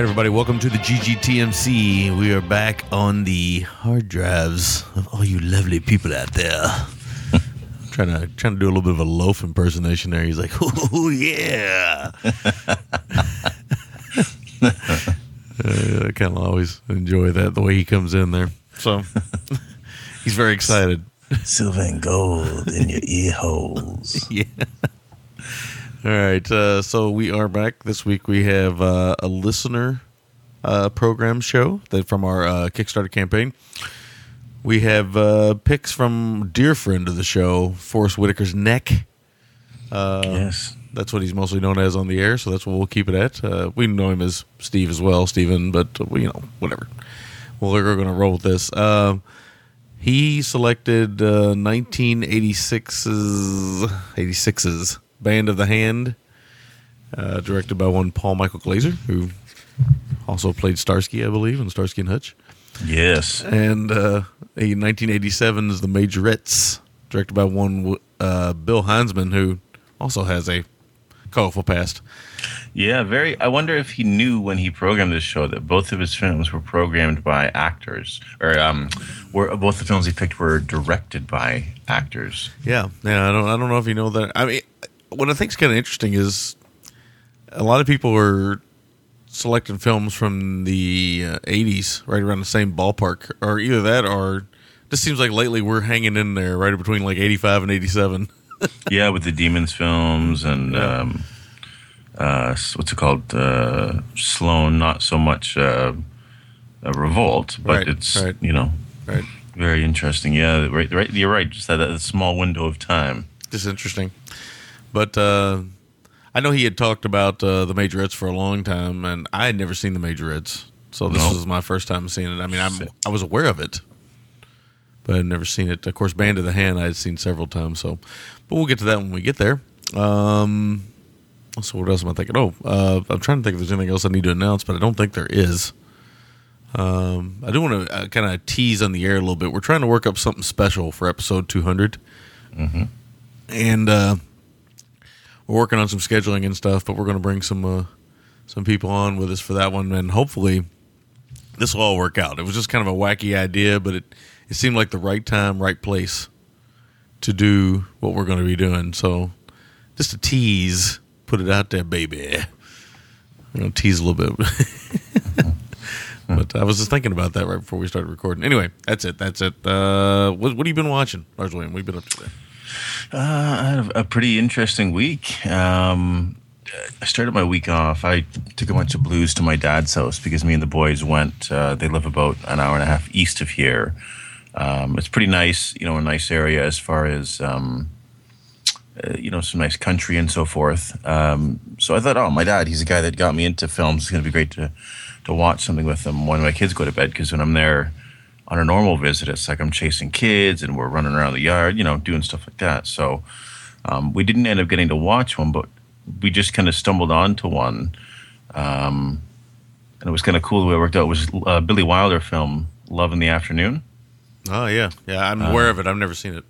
Right, everybody, welcome to the GGTMC. We are back on the hard drives of all you lovely people out there. trying to trying to do a little bit of a loaf impersonation there. He's like, "Oh yeah." Uh, I kind of always enjoy that the way he comes in there. So he's very excited. Silver and gold in your ear holes. yeah. All right. Uh, so we are back this week. We have uh, a listener uh, program show that from our uh, Kickstarter campaign. We have uh, picks from dear friend of the show, Forest Whitaker's neck. Uh, yes. That's what he's mostly known as on the air, so that's what we'll keep it at. Uh, we know him as Steve as well, Steven, but uh, we, you know, whatever. Well, we're going to roll with this. Um, he selected uh, 1986's 86's Band of the Hand, uh, directed by one Paul Michael Glaser, who also played Starsky, I believe, in Starsky and Hutch. Yes. And uh, a 1987's The Majorettes, directed by one uh, Bill Hinzman, who also has a colorful past. Yeah, very. I wonder if he knew when he programmed this show that both of his films were programmed by actors, or um, were both the films he picked were directed by actors. Yeah, yeah. I don't. I don't know if you know that. I mean, what I think is kind of interesting is a lot of people are selecting films from the uh, '80s, right around the same ballpark, or either that, or just seems like lately we're hanging in there, right between like '85 and '87. yeah, with the Demons films and Yeah. um, uh, what's it called? Uh, Sloan, not so much uh, a revolt, but Right, it's right. you know Right. very interesting. Yeah, right, right. You're right. Just that, that small window of time. just interesting. But uh, I know he had talked about uh, the Majorettes for a long time, and I had never seen the Majorettes, so this No. was my first time seeing it. I mean, I'm, I was aware of it, but I'd never seen it. Of course, Band of the Hand I had seen several times. So, but we'll get to that when we get there. Um, so what else am I thinking? Oh, uh, I'm trying to think if there's anything else I need to announce, but I don't think there is. Um, I do want to uh, kind of tease on the air a little bit. We're trying to work up something special for episode 200 and uh, we're working on some scheduling and stuff. But we're going to bring some uh, some people on with us for that one, and hopefully this will all work out. It was just kind of a wacky idea, but it it seemed like the right time, right place to do what we're going to be doing. So just a tease, put it out there, baby. I'm going to tease a little bit. But I was just thinking about that right before we started recording. Anyway, that's it. That's it. Uh, what, what have you been watching, Large William? What have you been up to today? Uh, I had a, a pretty interesting week. Um, I started my week off. I took a bunch of blues to my dad's house because me and the boys went. Uh, they live about an hour and a half east of here. Um, it's pretty nice, you know, a nice area as far as um, uh, you know, some nice country and so forth. Um, so I thought, oh, my dad, he's a guy that got me into films. It's going to be great to to watch something with him when my kids go to bed. Because when I'm there on a normal visit, it's like I'm chasing kids and we're running around the yard, you know, doing stuff like that. So um, we didn't end up getting to watch one, but we just kind of stumbled onto one. Um, and it was kind of cool the way it worked out. It was Billy Wilder film, Love in the Afternoon. Oh yeah, yeah. I'm aware of it. I've never seen it.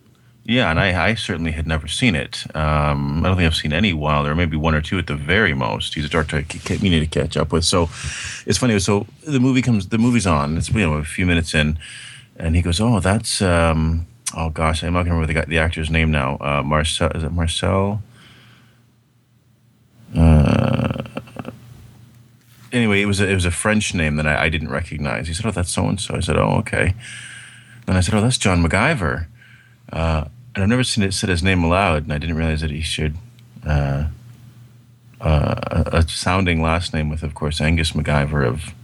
Yeah, and I, I certainly had never seen it. Um, I don't think I've seen any Wilder, maybe one or two at the very most. He's a director we need to catch up with. So it's funny. So the movie comes, the movie's on. It's you know a few minutes in, and he goes, "Oh, that's um, oh gosh, I'm not gonna remember the the actor's name now. Uh, Marcel, is it Marcel? Uh, anyway, it was a, it was a French name that I, I didn't recognize. He said, "Oh, that's so and so." I said, "Oh, okay." Then I said, "Oh, that's John McGiver." Uh, and I've never seen it said his name aloud, and I didn't realize that he shared uh, uh, a, sounding last name with, of course, Angus MacGyver of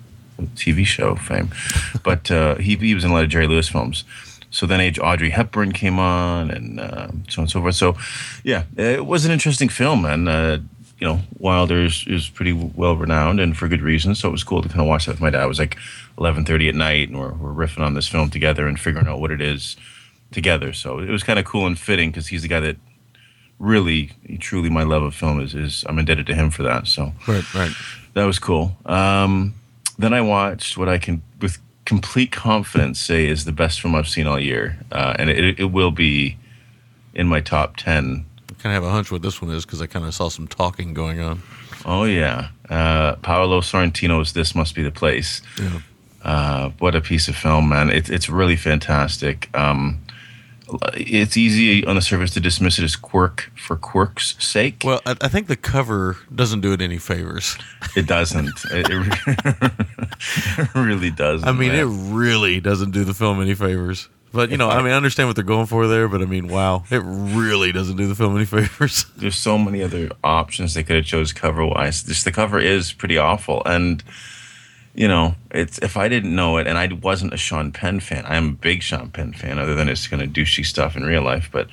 TV show fame. but uh, he, he was in a lot of Jerry Lewis films. so then age Audrey Hepburn came on, and uh, so on and so forth. So, yeah, it was an interesting film, and uh, you know, Wilder is, is pretty well renowned, and for good reason. So it was cool to kind of watch that with my dad. It was like eleven thirty at night, and we're, we're riffing on this film together and figuring out what it is together. So it was kind of cool and fitting because he's the guy that really, truly, my love of film is is I'm indebted to him for that. So Right, right. that was cool. Um, then I watched what I can, with complete confidence, say is the best film I've seen all year, uh, and it, it will be in my top ten. I kind of have a hunch what this one is because I kind of saw some talking going on. Oh yeah, uh, Paolo Sorrentino's "This Must Be the Place." Yeah. Uh, what a piece of film, man! It, it's really fantastic. Um, Uh, it's easy on the surface to dismiss it as quirk for quirk's sake. Well, I, I think the cover doesn't do it any favors. It doesn't. it, it really doesn't. I mean, man. it really doesn't do the film any favors. But you know, I mean, I understand what they're going for there. But I mean, wow, it really doesn't do the film any favors. there's so many other options they could have chose cover wise. Just the cover is pretty awful, and you know, it's if I didn't know it, and I wasn't a Sean Penn fan. I am a big Sean Penn fan, other than his kind of douchey stuff in real life. But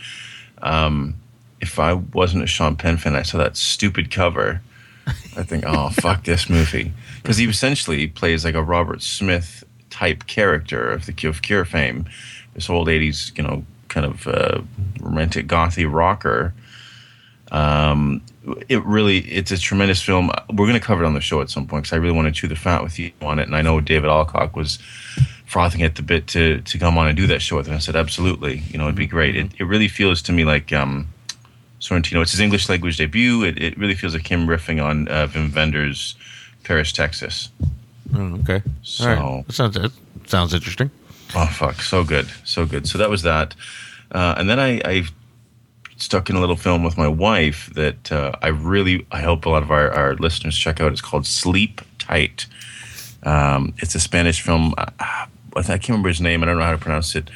um, if I wasn't a Sean Penn fan, I saw that stupid cover. I think, oh fuck this movie, because he essentially plays like a Robert Smith type character of the of Cure fame, this old '80s, you know, kind of uh, romantic gothy rocker um, it really it's a tremendous film. We're going to cover it on the show at some point because I really want to chew the fat with you on it. And I know David Alcock was frothing at the bit to to come on and do that show with. And I said, absolutely, you know, it'd be great. It, it really feels to me like um, Sorrentino. It's his English language debut. It, it really feels like him riffing on uh, Wim Wenders' Paris, Texas. Oh, okay, So- right. That sounds it sounds interesting. Oh fuck, so good, so good. So that was that, uh, and then I, I stuck in a little film with my wife that uh, I really I hope a lot of our, our listeners check out. It's called Sleep Tight. Um, it's a Spanish film. Uh, I can't remember his name. I don't know how to pronounce it.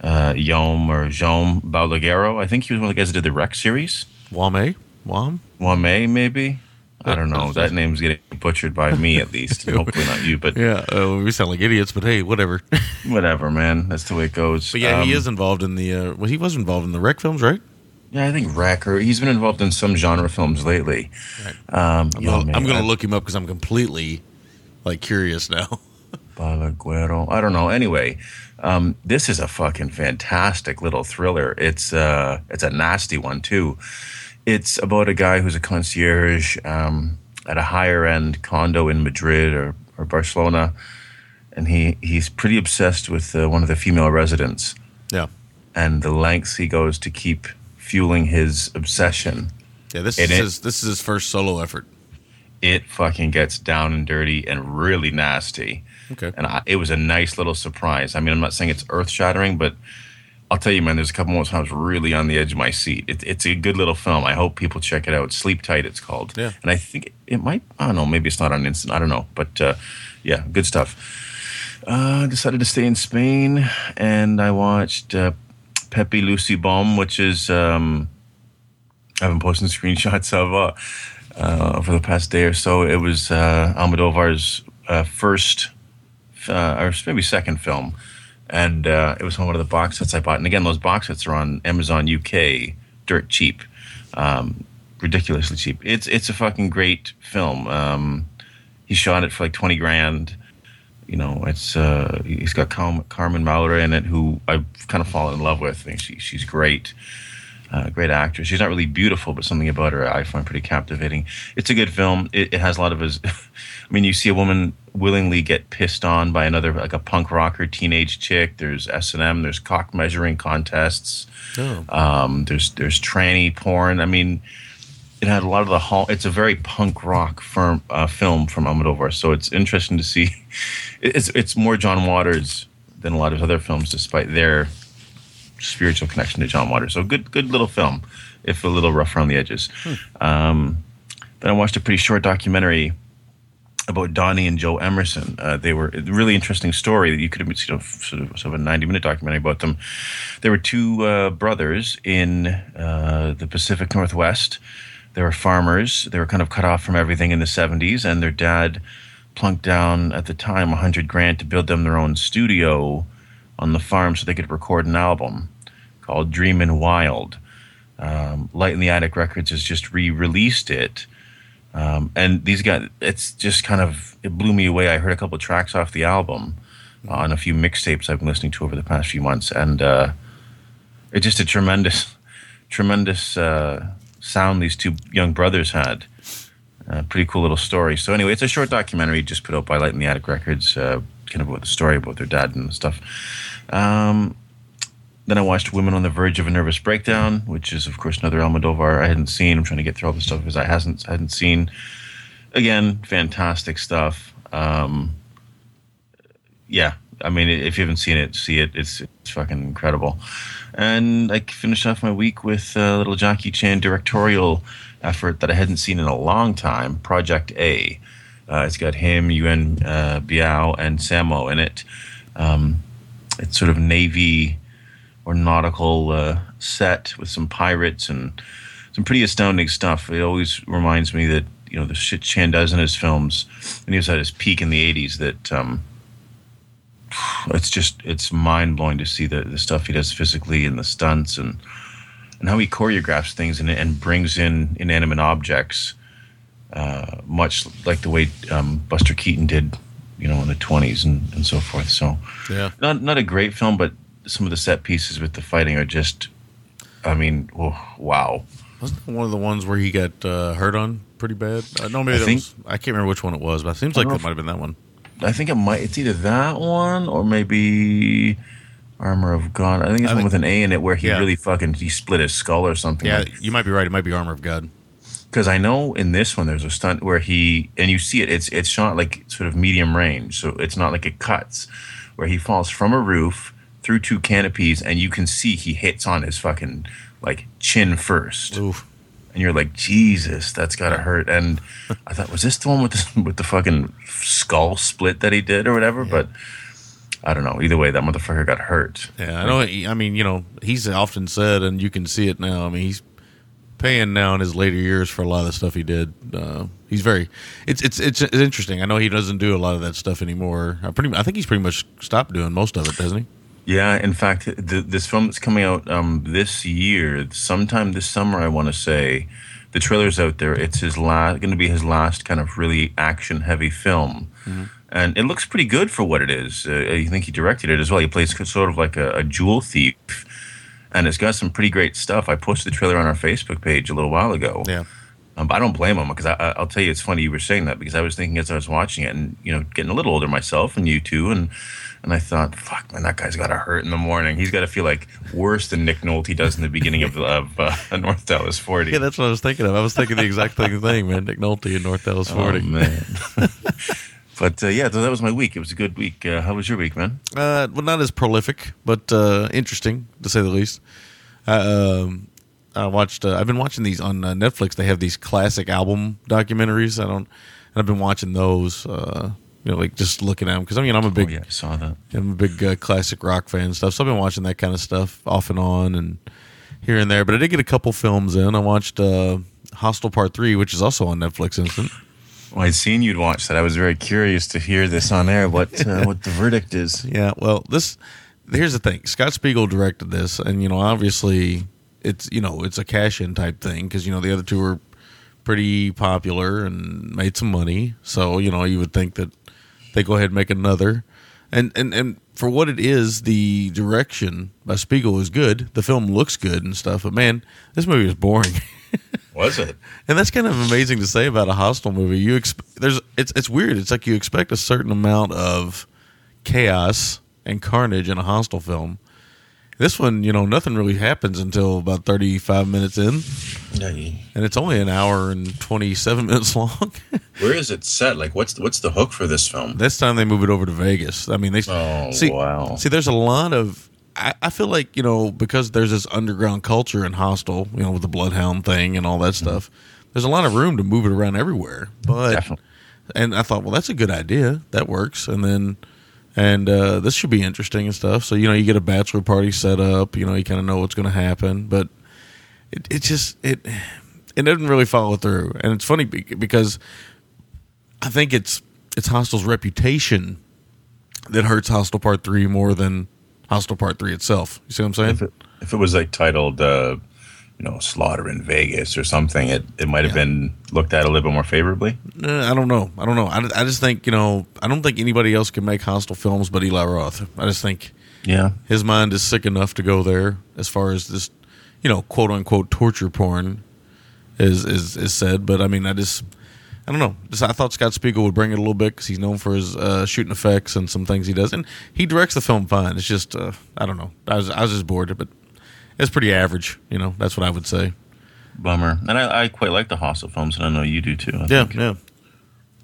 Uh, Yom or Jom Balaguero. I think he was one of the guys that did the Rec series. Wame, Wam. Wame, maybe. I don't know. That name's getting butchered by me at least. Hopefully not you, but Yeah, uh, we sound like idiots, but hey, whatever. whatever, man. That's the way it goes. but yeah, he Um, is involved in the. Uh, well, he was involved in the rec films, right? Yeah, I think Rec, or he's been involved in some genre films lately. Um, I'm gonna, I'm gonna look him up because I'm completely like curious now. Balaguero. I don't know. Anyway, um, this is a fucking fantastic little thriller. It's uh, it's a nasty one too. It's about a guy who's a concierge um, at a higher end condo in Madrid or, or Barcelona, and he he's pretty obsessed with uh, one of the female residents yeah, and the lengths he goes to keep fueling his obsession. yeah. This And is it- his, this is his first solo effort. It fucking gets down and dirty and really nasty. Okay. and I, it was a nice little surprise. I mean, I'm not saying it's earth shattering, but I'll tell you, man, there's a couple moments when I was really on the edge of my seat. It, it's a good little film. I hope people check it out. Sleep Tight, it's called. Yeah. And I think it, it might. I don't know. Maybe it's not on instant. I don't know. But uh, yeah, good stuff. Uh, decided to stay in Spain, and I watched uh, Pepi Luci Bom, which is um, I've been posting screenshots of uh, uh, over the past day or so. It was uh, Almodovar's uh, first uh, or maybe second film, and uh, it was on one of the box sets I bought. And again, those box sets are on Amazon UK, dirt cheap, um, ridiculously cheap. It's it's a fucking great film. Um, he shot it for like twenty grand. You know, it's uh, he's got Carm- Carmen Maura in it, who I've kind of fallen in love with. I think she, she's great. Uh, great actress. She's not really beautiful, but something about her I find pretty captivating. It's a good film. It, it has a lot of his. I mean, you see a woman willingly get pissed on by another, like a punk rocker teenage chick. There's S and M. There's cock measuring contests. Oh. Um, there's there's tranny porn. I mean, it had a lot of the hall. It's a very punk rock firm, uh, film from Almodovar, so it's interesting to see. It's it's more John Waters than a lot of other films, despite their spiritual connection to John Waters. So good good little film, if a little rough around the edges. Um, then I watched a pretty short documentary about Donnie and Joe Emerson. Uh, they were a really interesting story that you could have seen, sort of, sort of a 90 minute documentary about them. They were two uh, brothers in uh, the Pacific Northwest. They were farmers. They were kind of cut off from everything in the 70s, and their dad plunked down at the time 100 grand to build them their own studio on the farm so they could record an album called Dreamin' Wild. Um, Light in the Attic Records has just re-released it, um, and these guys, it's just kind of it blew me away. I heard a couple of tracks off the album on a few mixtapes I've been listening to over the past few months, and uh, it's just a tremendous, tremendous uh, sound these two young brothers had. Uh, pretty cool little story. So anyway, it's a short documentary just put out by Light in the Attic Records, uh, kind of about the story about their dad and stuff. Um, then I watched Women on the Verge of a Nervous Breakdown, which is of course another Almodovar I hadn't seen. I'm trying to get through all the stuff because I hasn't hadn't seen. Again, fantastic stuff. Um, yeah, I mean, if you haven't seen it, see it. It's it's fucking incredible. And I finished off my week with a little Jackie Chan directorial effort that I hadn't seen in a long time, Project A. Uh, it's got him, Yuen uh, Biao, and Sammo in it. Um, it's sort of navy or nautical uh, set with some pirates and some pretty astounding stuff. It always reminds me that you know the shit Chan does in his films, and he was at his peak in the '80s. That um, it's just it's mind blowing to see the the stuff he does physically and the stunts and and how he choreographs things and, and brings in inanimate objects, uh, much like the way um, Buster Keaton did, you know, in the twenties and, and so forth. So, Yeah. not not a great film, but some of the set pieces with the fighting are just, I mean, oh, wow. Wasn't one of the ones where he got uh, hurt on pretty bad? Uh, no, maybe I think- was. I can't remember which one it was, but it seems like that might have been that one. I think it might. It's either that one or maybe Armor of God. I think it's I one think- with an A in it where he Yeah. really fucking he split his skull or something. Yeah, you might be right. It might be Armor of God. because I know in this one there's a stunt where he and you see it. It's it's shot like sort of medium range, so it's not like it cuts. Where he falls from a roof through two canopies, and you can see he hits on his fucking like chin first, Oof. And you're like, Jesus, that's gotta hurt. And I thought, was this the one with the with the fucking skull split that he did or whatever? But I don't know. Either way, that motherfucker got hurt. Yeah, I know. I mean, you know, he's often said, and you can see it now. I mean, he's paying now in his later years for a lot of the stuff he did. Uh, he's very. It's, it's it's it's interesting. I know he doesn't do a lot of that stuff anymore. I pretty. I think he's pretty much stopped doing most of it, doesn't he? Yeah, in fact, th- this film that's coming out um, this year, sometime this summer, I want to say, the trailer's out there. It's his last, going to be his last kind of really action-heavy film, and it looks pretty good for what it is. Uh, I think he directed it as well. He plays sort of like a, a jewel thief, and it's got some pretty great stuff. I posted the trailer on our Facebook page a little while ago. Yeah. Um, I don't blame him because I, I, I'll tell you, it's funny you were saying that because I was thinking as I was watching it, and you know, getting a little older myself, and you too, and and I thought, fuck, man, that guy's got to hurt in the morning. He's got to feel like worse than Nick Nolte does in the beginning of of uh, North Dallas Forty. Yeah, that's what I was thinking of. I was thinking the exact same thing, man. Nick Nolte in North Dallas oh, Forty. man. but uh, yeah, so that was my week. It was a good week. Uh, how was your week, man? Uh, well, not as prolific, but uh, interesting to say the least. I, um, I watched. Uh, I've been watching these on uh, Netflix. They have these classic album documentaries. I don't. And I've been watching those. You know, like just looking at them because I mean I'm a big. oh, yeah, I saw that. I'm a big uh, classic rock fan stuff. So I've been watching that kind of stuff off and on and here and there. But I did get a couple films in. I watched uh, Hostel Part Three, which is also on Netflix Instant. Well, I'd seen you'd watch that. I was very curious to hear this on air. What uh, what the verdict is? Yeah, well, this here's the thing. Scott Spiegel directed this, and you know, obviously, it's you know, it's a cash in type thing because you know the other two were pretty popular and made some money. So you know, you would think that they go ahead and make another. And and and for what it is, the direction by Spiegel is good. The film looks good and stuff, but man, this movie is boring. Was it? And that's kind of amazing to say about a Hostel movie. You exp- there's it's it's weird. It's like you expect a certain amount of chaos and carnage in a Hostel film. This one, you know, nothing really happens until about 35 minutes in, and it's only an hour and 27 minutes long. Where is it set? Like, what's what's the hook for this film? this time they move it over to Vegas. I mean, they Oh, see, wow. See, there's a lot of. I, I feel like you know because there's this underground culture in Hostel, you know, with the Bloodhound thing and all that mm-hmm. stuff. There's a lot of room to move it around everywhere. But Definitely. and I thought, well, that's a good idea. That works. And then, and uh, this should be interesting and stuff. So you know, you get a bachelor party set up. You know, you kind of know what's going to happen, but it it just it it didn't really follow through. And it's funny because I think it's it's Hostel's reputation that hurts Hostel Part Three more than Hostel Part Three itself. You see what I'm saying? If it, if it was like titled, uh, you know, Slaughter in Vegas or something, it, it might have Yeah. been looked at a little bit more favorably. Uh, I don't know. I don't know. I, I just think you know. I don't think anybody else can make Hostel films but Eli Roth. I just think Yeah. his mind is sick enough to go there as far as this, you know, quote unquote torture porn is is is said. But I mean, I just I don't know. Just I thought Scott Spiegel would bring it a little bit because he's known for his uh, shooting effects and some things he does, and he directs the film fine. It's just uh, I don't know. I was I was just bored, but it's pretty average. You know, that's what I would say. Bummer. And I, I quite like the Hostel films, and I know you do too. I Yeah, think. yeah.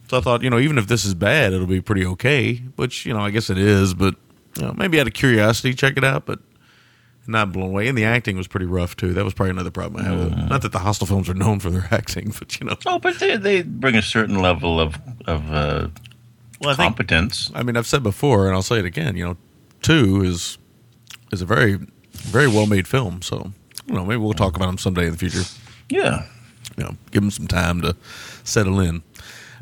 So I thought, you know, even if this is bad, it'll be pretty okay. Which, you know, I guess it is, but you know, maybe out of curiosity, check it out, but not blown away. And the acting was pretty rough too. That was probably another problem I had. with. Not that the Hostel films are known for their acting, but you know, Oh, but they, they bring a certain level of of uh, well, I think competence. I mean, I've said before, and I'll say it again. You know, two is is a very very well made film. So, you know, maybe we'll talk about them someday in the future. Yeah. you know, give them some time to settle in.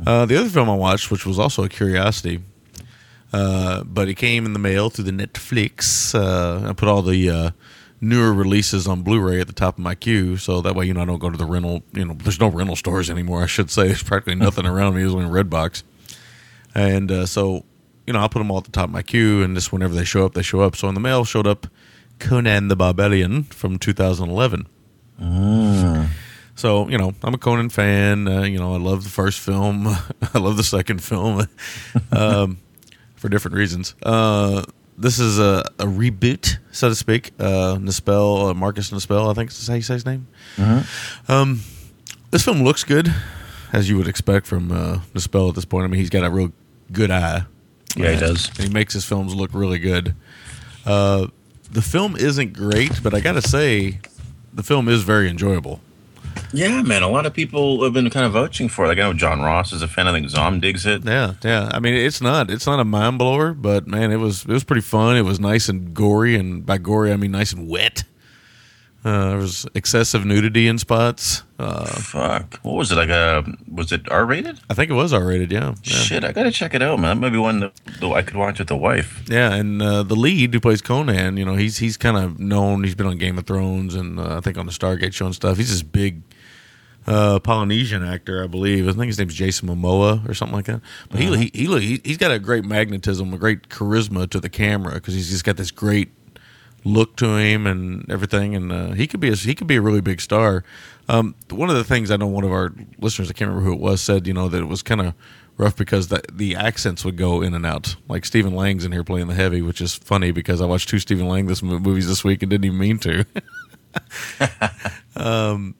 Uh, the other film I watched, which was also a curiosity, uh, but it came in the mail through the Netflix. Uh, I put all the uh, newer releases on Blu-ray at the top of my queue, so that way you know I don't go to the rental. You know, there's no rental stores anymore. I should say there's practically nothing around me. There's only Redbox, and uh, so you know I'll put them all at the top of my queue, and just whenever they show up, they show up. So in the mail showed up Conan the Barbarian from 2011. So you know, I'm a Conan fan. Uh, you know, I love the first film. I love the second film, um, for different reasons. Uh, this is a, a reboot, so to speak. Uh, Nispel, uh, Marcus Nispel, I think is how you say his name. Um, this film looks good, as you would expect from uh, Nispel at this point. I mean, he's got a real good eye. Yeah, he does. And he makes his films look really good. Uh, the film isn't great, but I got to say, the film is very enjoyable. Yeah, man. A lot of people have been kind of vouching for it. Like I know John Ross is a fan. I think Zom digs it. Yeah, yeah. I mean, it's not it's not a mind blower, but man, it was it was pretty fun. It was nice and gory, and by gory I mean nice and wet. Uh, there was excessive nudity in spots. Uh, Fuck. What was it like? A was it R rated? I think it was R rated. Yeah, yeah. Shit, I gotta check it out, man. That might be one that, that I could watch with the wife. Yeah, and uh, the lead who plays Conan, you know, he's he's kind of known. He's been on Game of Thrones and uh, I think on the Stargate show and stuff. He's this big uh, Polynesian actor, I believe. I think his name's Jason Momoa or something like that. But he, he he he he's got a great magnetism, a great charisma to the camera because he's just got this great look to him and everything, and uh, he could be a, he could be a really big star. Um, one of the things I know one of our listeners, I can't remember who it was, said you know that it was kind of rough because the the accents would go in and out. Like Stephen Lang's in here playing the heavy, which is funny because I watched two Stephen Lang this movies this week and didn't even mean to. um,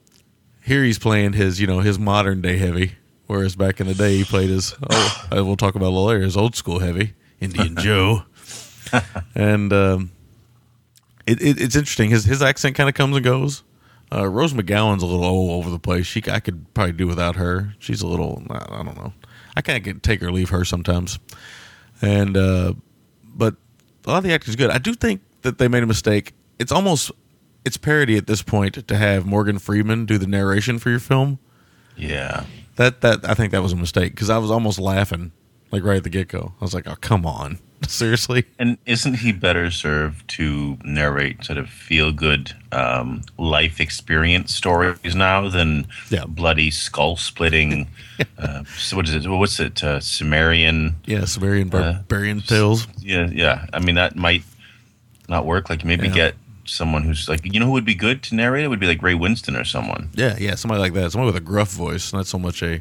here he's playing his you know his modern day heavy, whereas back in the day he played his oh uh, we'll talk about a little later his old school heavy Indian Joe, and. Um, it, it, it's interesting. His his accent kind of comes and goes. Uh, Rose McGowan's a little all over the place. She I could probably do without her. She's a little I, I don't know. I can't get take or leave her sometimes. And uh, but a lot of the acting's good. I do think that they made a mistake. It's almost it's parody at this point to have Morgan Freeman do the narration for your film. Yeah. That that I think that was a mistake because I was almost laughing like right at the get go. I was like, oh come on, seriously. And isn't he better served to narrate sort of feel good um, life experience stories now than Yeah. bloody skull splitting? uh, so what is it? What's it? Uh, Sumerian? Yeah, Sumerian Uh, barbarian tales. Yeah, yeah. I mean, that might not work. Like maybe Yeah. get someone who's like, you know, who would be good to narrate it would be like Ray Winstone or someone. Yeah, yeah, somebody like that. Somebody with a gruff voice, not so much a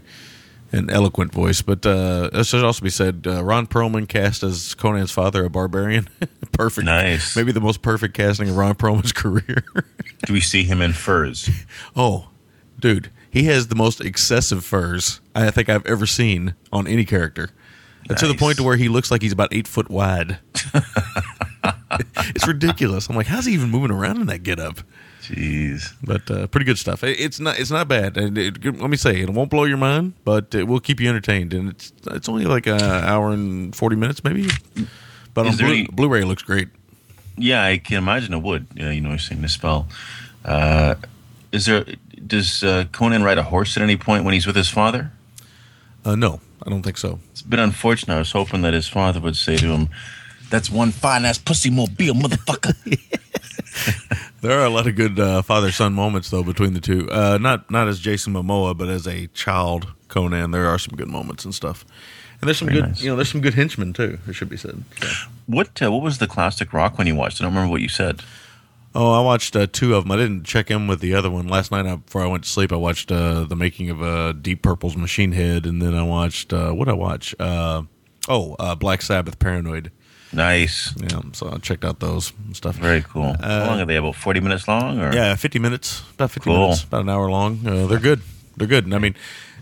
an eloquent voice. But uh, it should also be said, uh, Ron Perlman cast as Conan's father, a barbarian. perfect. Nice. Maybe the most perfect casting of Ron Perlman's career. Do we see him in furs? oh, dude, he has the most excessive furs I think I've ever seen on any character. And To the point to where he looks like he's about eight foot wide. it's ridiculous. I'm like, how's he even moving around in that getup? Jeez. but uh, pretty good stuff. It- It's not it's not bad. And it, let me say, it won't blow your mind, but it will keep you entertained. And it's it's only like an hour and forty minutes, maybe. But on Is Blu- any- Blu-ray, looks great. Yeah, I can imagine it would. You know, you know, you're saying the spell. Uh, is there? Does uh, Conan ride a horse at any point when he's with his father? Uh, no, I don't think so. It's a bit unfortunate. I was hoping that his father would say to him, That's one fine ass pussy mobile, motherfucker. There are a lot of good uh, father son moments though between the two. Uh, not not as Jason Momoa, but as a child Conan, there are some good moments and stuff. And there's some Very good, nice. you know, there's some good henchmen too. It should be said. So. what uh, what was the classic rock when you watched? I don't remember what you said. Oh, I watched uh, two of them. I didn't check in with the other one last night. I, before I went to sleep, I watched uh, the making of uh, Deep Purple's Machine Head, and then I watched uh, what I watch. Uh, oh, uh, Black Sabbath, Paranoid. Nice, Yeah, so I checked out those stuff. very cool. How long are they? About forty minutes long, or Uh, Yeah, fifty minutes, about fifty Cool. minutes, about an hour long. Uh, they're good. They're good. And I mean,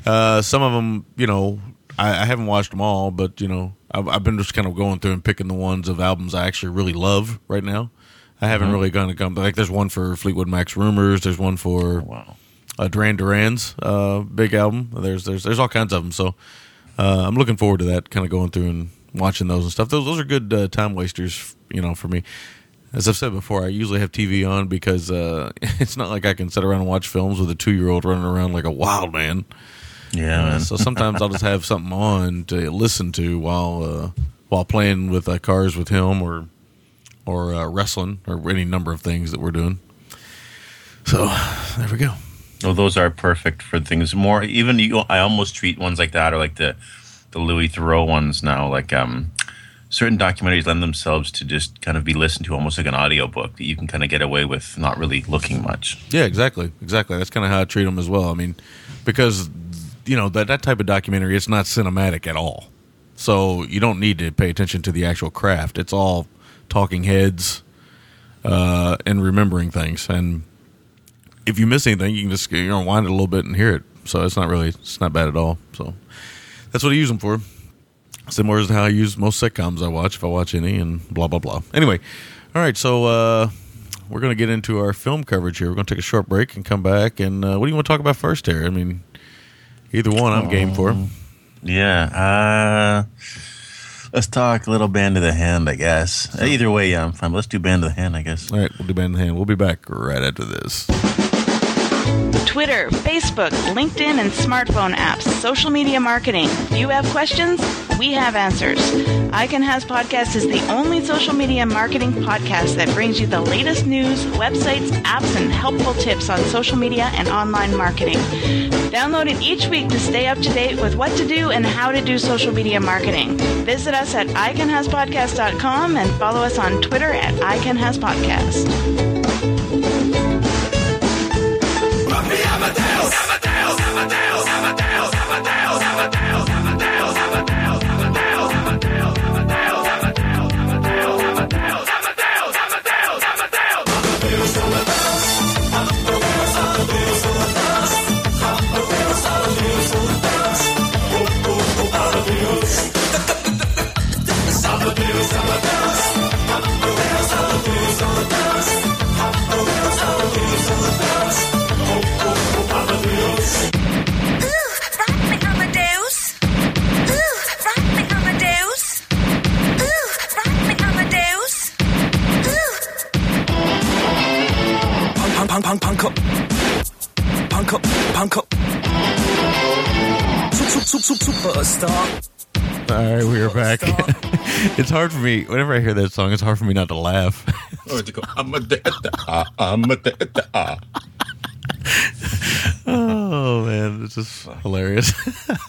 uh, some of them, you know, I, I haven't watched them all, but you know, I've, I've been just kind of going through and picking the ones of albums I actually really love right now. I haven't really gone to come like. There's one for Fleetwood Mac's Rumors. There's one for wow. uh, Duran Duran's uh, big album. There's there's there's all kinds of them. So uh, I'm looking forward to that. Kind of going through and watching those and stuff. Those those are good uh, time wasters. You know, for me. As I've said before, I usually have TV on because uh, it's not like I can sit around and watch films with a two year old running around like a wild man. Yeah, Uh, man. so sometimes I'll just have something on to listen to while uh, while playing with uh, cars with him or or uh, wrestling or any number of things that we're doing. So there we go. Oh, those are perfect for things more. Even you, I almost treat ones like that, or like the the Louis Theroux ones now. Like um, certain documentaries lend themselves to just kind of be listened to almost like an audiobook that you can kind of get away with not really looking much. Yeah, exactly, exactly. That's kind of how I treat them as well. I mean, because you know that that type of documentary, it's not cinematic at all. So you don't need to pay attention to the actual craft. It's all talking heads uh, and remembering things. And if you miss anything, you can just you know wind it a little bit and hear it. So it's not really it's not bad at all. So that's what I use them for. Similar to how I use most sitcoms I watch, if I watch any, and blah blah blah. Anyway, all right. So uh, we're going to get into our film coverage here. We're going to take a short break and come back. And uh, what do you want to talk about first, here? I mean, either one, I'm game for. Yeah. Uh, let's talk a little band of the hand, I guess. Either way, yeah, I'm fine. Let's do band of the hand, I guess. All right, we'll do band of the hand. We'll be back right after this. Twitter, Facebook, LinkedIn, and smartphone apps, social media marketing. You have questions? We have answers. Icon Has Podcast is the only social media marketing podcast that brings you the latest news, websites, apps, and helpful tips on social media and online marketing. Download it each week to stay up to date with what to do and how to do social media marketing. Visit us at iconhaspodcast.com and follow us on Twitter at iconhaspodcast. Punk, punk, punk, punk up. Punk up, punk up. Sup, sup, sup, sup, superstar. All right, we are back. it's hard for me whenever I hear that song. It's hard for me not to laugh. I'm a dead ah, I'm a dead ah. Oh man, it's just hilarious.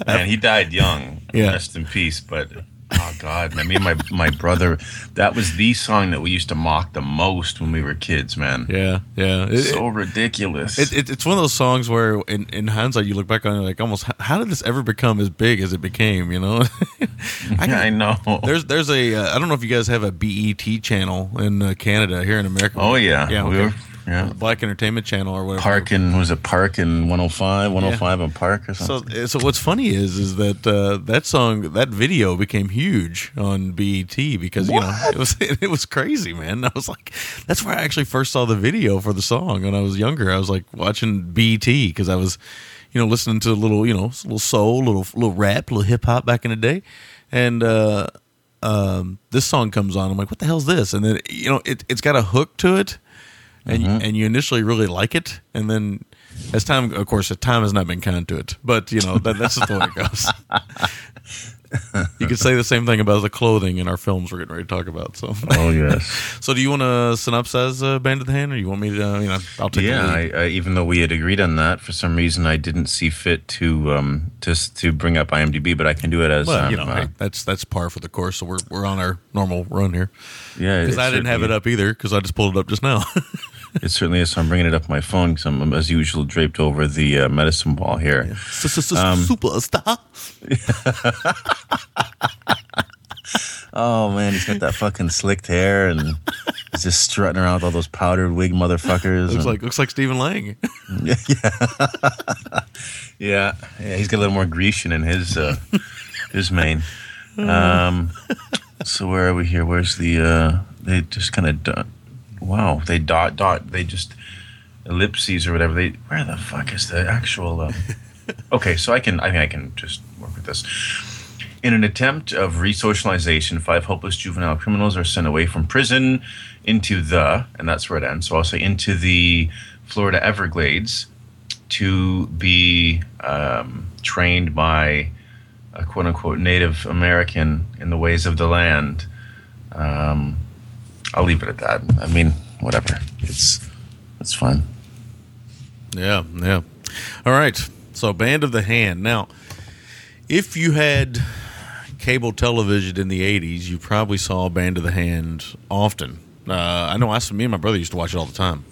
Man, he died young. Yeah. Rest in peace. But oh god, man, me and my my brother, that was the song that we used to mock the most when we were kids, man. yeah, yeah. It- So ridiculous. It, it, it's one of those songs where, in, in hindsight, you look back on it like almost, how- did this ever become as big as it became? You know, I, I know. There's there's a uh, I don't know if you guys have a BET channel in uh, Canada here in America. Oh yeah, yeah, we okay. were yeah. Black Entertainment Channel or whatever. Park in was it Park in 105, 105 on Park or something? so so what's funny is is that uh, that song, that video became huge on BET because you know it was it was crazy, man. I was like, that's where I actually first saw the video for the song when I was younger. I was like watching BET because I was, you know, listening to a little, you know, a little soul, little little rap, little hip hop back in the day, and uh, um, this song comes on. I'm like, what the hell's this? And then you know, it it's got a hook to it, and and you initially really like it, and then as time, of course, time has not been kind to it, but you know that, that's just the way it goes. you could say the same thing about the clothing in our films we're getting ready to talk about. So, Oh yes. so do you want to synopsize uh, Band of the Hand, or you want me to? Uh, you know, I'll take yeah. I, I, even though we had agreed on that, for some reason I didn't see fit to um to to bring up IMDb, but I can do it as Well, um, you know, uh, hey, that's that's par for the course. So we're we're on our normal run here yeah. because I didn't have it up either because I just pulled it up just now. It certainly is. So I'm bringing it up my phone because I'm, as usual draped over the uh, medicine ball here. Um, Superstar. Oh man, he's got that fucking slicked hair and he's just strutting around with all those powdered wig motherfuckers. Looks and- like looks like Stephen Lang. yeah, yeah, yeah. He's got a little more Grecian in his uh, his mane. Um, so where are we here? Where's the? Uh, they just kind of. Wow, they dot dot. They just ellipses or whatever. They where the fuck is the actual? Um, okay, so I can. I think I can just work with this. In an attempt of resocialization, five hopeless juvenile criminals are sent away from prison into the, and that's where it ends. So I'll say into the Florida Everglades to be um, trained by a quote unquote Native American in the ways of the land. Um, I'll leave it at that. I mean, whatever. It's it's fun. Yeah, yeah. All right. So, Band of the Hand. Now, if you had cable television in the '80s, you probably saw Band of the Hand often. Uh, I know. I me and my brother used to watch it all the time.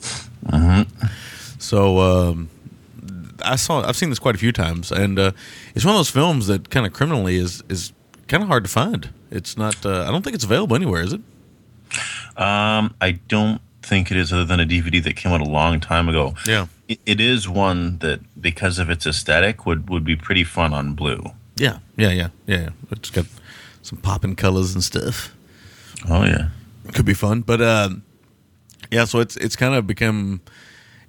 So, um, I saw. I've seen this quite a few times, and uh, it's one of those films that kind of criminally is is kind of hard to find. It's not. Uh, I don't think it's available anywhere, is it? Um, I don't think it is, other than a DVD that came out a long time ago. Yeah. It, it is one that, because of its aesthetic, would would be pretty fun on blue. Yeah, yeah, yeah, yeah. yeah. It's got some popping colors and stuff. Oh yeah. could be fun. But uh, yeah, so it's it's kind of become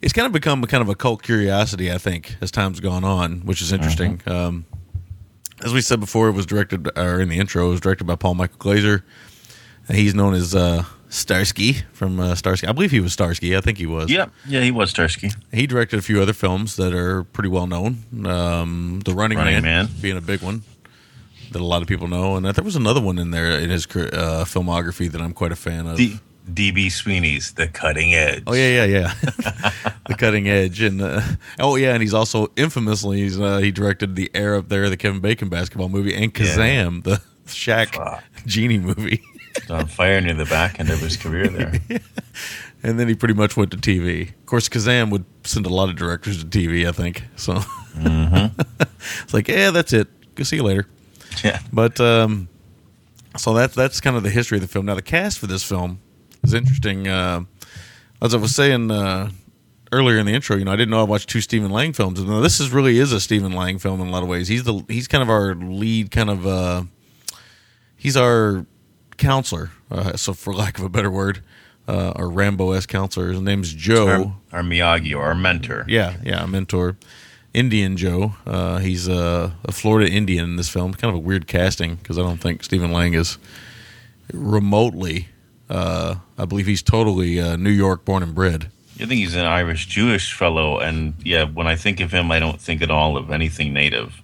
it's kind of become kind of a cult curiosity, I think, as time's gone on, which is interesting. Um, as we said before, it was directed, or in the intro, it was directed by Paul Michael Glaser. He's known as uh, Starsky from uh, Starsky. I believe he was Starsky. I think he was. Yeah, yeah, he was Starsky. He directed a few other films that are pretty well known. Um, the Running, Running Man, Man. being a big one that a lot of people know, and there was another one in there in his uh, filmography that I'm quite a fan of. D- DB Sweeney's The Cutting Edge. Oh yeah, yeah, yeah. the cutting edge, and uh, oh yeah, and he's also infamously he's, uh, he directed the Air Up There, the Kevin Bacon basketball movie, and Kazam, the Shaq Fuck. genie movie. on fire near the back end of his career there. and then he pretty much went to TV. Of course, Kazam would send a lot of directors to TV. I think so. it's like, yeah, that's it. Go see you later. yeah. But um, so that's that's kind of the history of the film. Now the cast for this film is interesting. Uh, as I was saying uh, earlier in the intro, you know, I didn't know I watched two Stephen Lang films. And this is really is a Stephen Lang film in a lot of ways. He's the he's kind of our lead, kind of uh, he's our counselor. Uh, so for lack of a better word, uh, our Rambo s counselor. His name's Joe. Our, our Miyagi or our mentor. Yeah, yeah, a mentor. Indian Joe. Uh, he's a, a Florida Indian in this film. Kind of a weird casting because I don't think Stephen Lang is remotely. Uh, I believe he's totally uh, New York born and bred. I think he's an Irish Jewish fellow, and yeah, when I think of him, I don't think at all of anything native.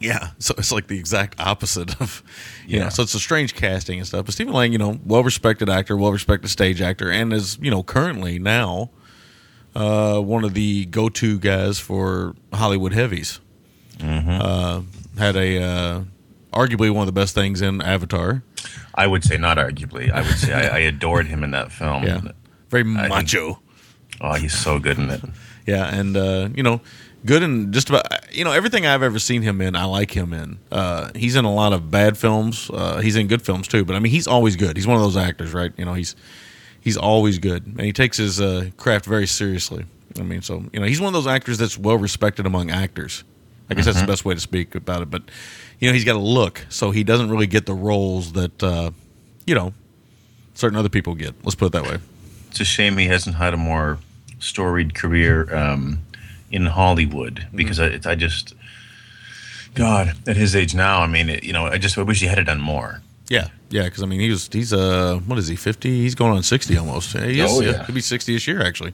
Yeah, so it's like the exact opposite of, you know. Yeah. So it's a strange casting and stuff. But Stephen Lang, you know, well respected actor, well respected stage actor, and is you know currently now uh, one of the go to guys for Hollywood heavies. Uh, had a uh, arguably one of the best things in Avatar. I would say not arguably. I would say I, I adored him in that film. Yeah, very think- macho. Oh, he's so good in it. Yeah, and uh, you know, good in just about you know everything I've ever seen him in. I like him in. Uh, he's in a lot of bad films. Uh, he's in good films too. But I mean, he's always good. He's one of those actors, right? You know, he's he's always good, and he takes his uh, craft very seriously. I mean, so you know, he's one of those actors that's well respected among actors. I guess that's the best way to speak about it. But you know, he's got a look, so he doesn't really get the roles that uh, you know certain other people get. Let's put it that way. It's a shame he hasn't had a more storied career um, in Hollywood because I, I just, God, at his age now, I mean, it, you know, I just I wish he had done more. Yeah, yeah, because I mean, he was he's uh what is he fifty? He's going on sixty almost. He is, Oh, yeah. yeah. he'll be sixty this year actually.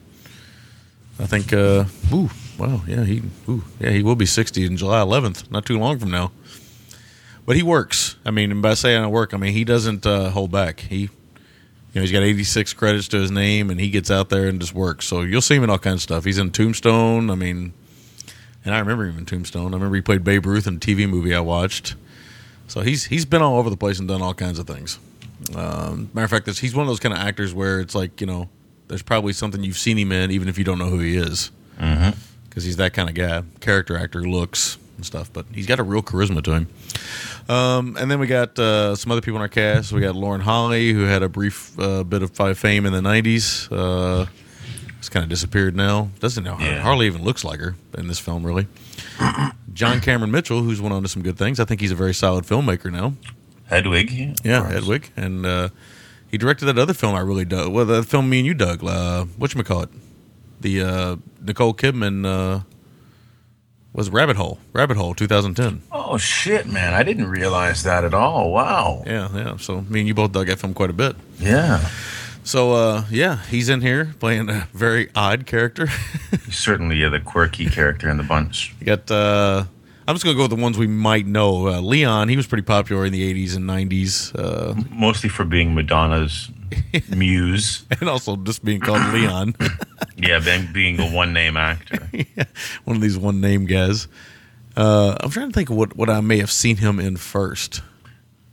I think. uh Ooh, wow, yeah, he ooh, yeah he will be sixty in July eleventh, not too long from now. but he works. I mean, and by saying I work, I mean he doesn't uh, hold back. He, you know, he's got 86 credits to his name, and he gets out there and just works. So you'll see him in all kinds of stuff. He's in Tombstone. I mean, and I remember him in Tombstone. I remember he played Babe Ruth in a TV movie I watched. So he's he's been all over the place and done all kinds of things. Um, matter of fact, he's one of those kind of actors where it's like you know, there's probably something you've seen him in, even if you don't know who he is, because he's that kind of guy, character actor, looks and stuff. But he's got a real charisma to him. Um, and then we got uh, some other people in our cast. We got Lauren Holly, who had a brief uh, bit of fame in the '90s. Uh, it's kind of disappeared now. Doesn't know Yeah. hardly even looks like her in this film, really. John Cameron Mitchell, who's went on to some good things. I think he's a very solid filmmaker now. Hedwig. of Yeah. Hedwig, and uh, he directed that other film I really dug. Well, the film me and you dug. Uh, what you call it? The uh, Nicole Kidman uh, was Rabbit Hole. Rabbit Hole, 2010. Oh shit, man! I didn't realize that at all. Wow. Yeah, yeah. So me and you both dug that film quite a bit. Yeah. So uh, yeah, he's in here playing a very odd character. He's certainly the quirky character in the bunch. you got. Uh, I'm just gonna go with the ones we might know. Uh, Leon, he was pretty popular in the 80s and 90s, uh, Mostly for being Madonna's muse. and also just being called Leon. Yeah, being, being a one name actor. one of these one name guys. Uh, I'm trying to think of what, what I may have seen him in first.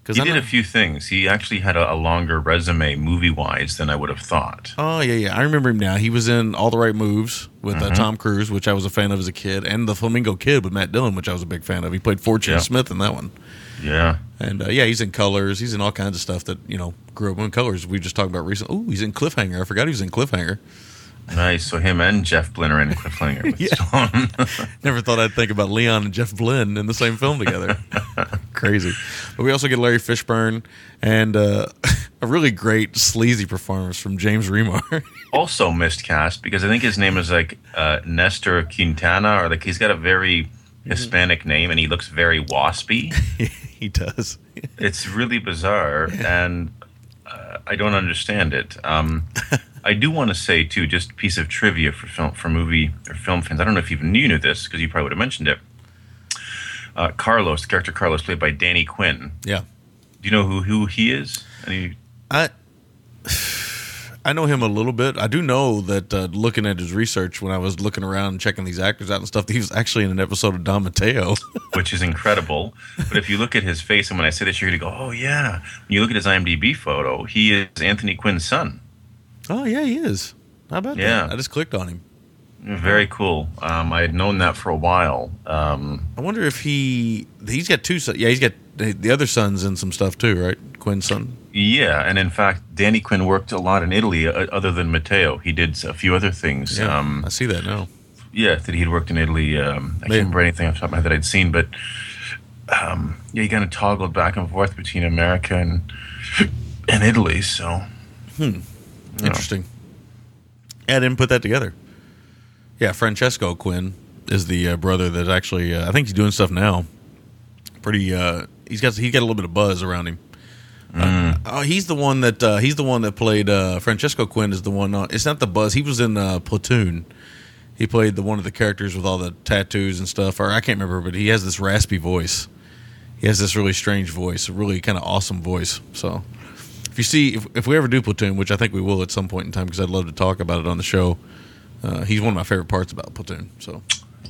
He did a few things. He actually had a, a longer resume movie wise than I would have thought. oh yeah, yeah, I remember him now. He was in All the Right Moves with Mm-hmm. uh, Tom Cruise, which I was a fan of as a kid, and The Flamingo Kid with Matt Dillon, which I was a big fan of. He played Fortune Yeah. Smith in that one, Yeah. and uh, yeah, he's in Colors. He's in all kinds of stuff that you know grew up in Colors. We just talked about recently. Oh, he's in Cliffhanger. I forgot he was in Cliffhanger. Nice. So him and Jeff Blinn are in Cliffhanger with Yeah. Stone. Never thought I'd think about Leon and Jeff Blinn in the same film together. Crazy. But we also get Larry Fishburne and uh, a really great sleazy performance from James Remar. also miscast because I think his name is like uh, Nestor Quintana, or like he's got a very Hispanic name and he looks very waspy. he does. it's really bizarre and uh, I don't understand it. Um, I do want to say too, just a piece of trivia for film for movie or film fans. I don't know if even you knew this because you probably would have mentioned it. Uh, Carlos, the character Carlos, played by Danny Quinn. Yeah. Do you know who who he is? Any, I I know him a little bit. I do know that uh, looking at his research when I was looking around and checking these actors out and stuff, he was actually in an episode of Don Matteo. which is incredible. But if you look at his face, and when I say this, you're going to go, "Oh yeah." When you look at his IMDb photo, he is Anthony Quinn's son. oh yeah, he is. How about Yeah. that? I just clicked on him. Very cool. Um, I had known that for a while. Um, I wonder if he he's got two. Yeah, he's got the the other sons in some stuff too, right? Quinn's son. yeah, and in fact, Danny Quinn worked a lot in Italy, uh, other than Matteo, He did a few other things. Yeah, Um, I see that now. yeah, that he'd worked in Italy. Um, I can't remember anything off the top of my head that I'd seen, but um, yeah, he kind of toggled back and forth between America and and Italy. So Interesting. Yeah, I didn't put that together. Yeah, Francesco Quinn is the uh, brother that actually. Uh, I think he's doing stuff now. Pretty. Uh, he's got he's got a little bit of buzz around him. Uh, oh, he's the one that uh, he's the one that played uh, Francesco Quinn is the one. On, it's not the buzz. He was in uh, Platoon. He played the one of the characters with all the tattoos and stuff. Or I can't remember, but he has this raspy voice. He has this really strange voice, a really kind of awesome voice. So if you see if, if we ever do platoon which i think we will at some point in time because i'd love to talk about it on the show uh, he's one of my favorite parts about platoon so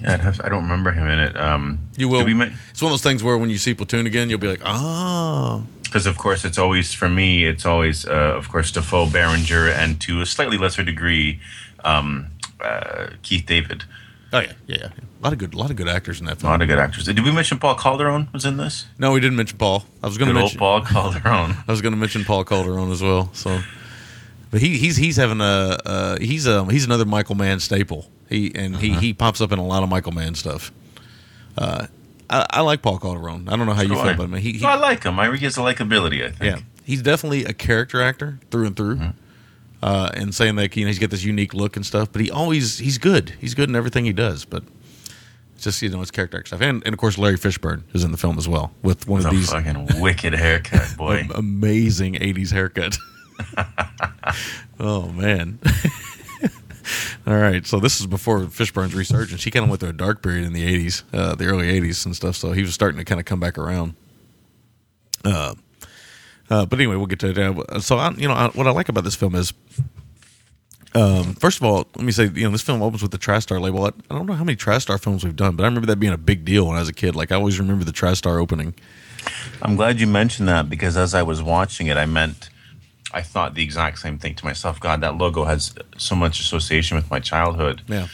yeah, I'd have, I don't remember him in it. Um, you will. ma- it's one of those things where when you see platoon again you'll be like ah. Because of course it's always for me it's always uh, of course Dafoe Berenger and to a slightly lesser degree um, uh, Keith David. Oh yeah yeah yeah. A lot of good a lot of good actors in that film. a lot of good actors. Did we mention Paul Calderon was in this? No we didn't mention paul. I was going to mention Paul Calderon. I was going to mention paul calderon as well so but he, he's he's having a uh, he's um he's another michael mann staple he and he Uh-huh. he pops up in a lot of michael mann stuff uh I, I like Paul Calderon. I don't know how you feel I- about him. He, he, So I like him I he has a likability I think Yeah, he's definitely a character actor through and through. Uh, and saying that you know he's got this unique look and stuff, but he always he's good. He's good in everything he does. But it's just you know his character actor stuff, and and of course Larry Fishburne is in the film as well with one with of a these fucking wicked haircut boy amazing '80s haircut. oh man. All right, so this is before Fishburne's resurgence. He kind of went through a dark period in the '80s, uh, the early '80s and stuff. So he was starting to kind of come back around. Uh, but anyway, we'll get to it. Uh, So, I, you know, I, what I like about this film is, um, first of all, let me say, you know, this film opens with the TriStar label. I, I don't know how many TriStar films we've done, but I remember that being a big deal when I was a kid. Like, I always remember the TriStar opening. I'm glad you mentioned that because as I was watching it, I meant I thought the exact same thing to myself. God, that logo has so much association with my childhood. Yeah.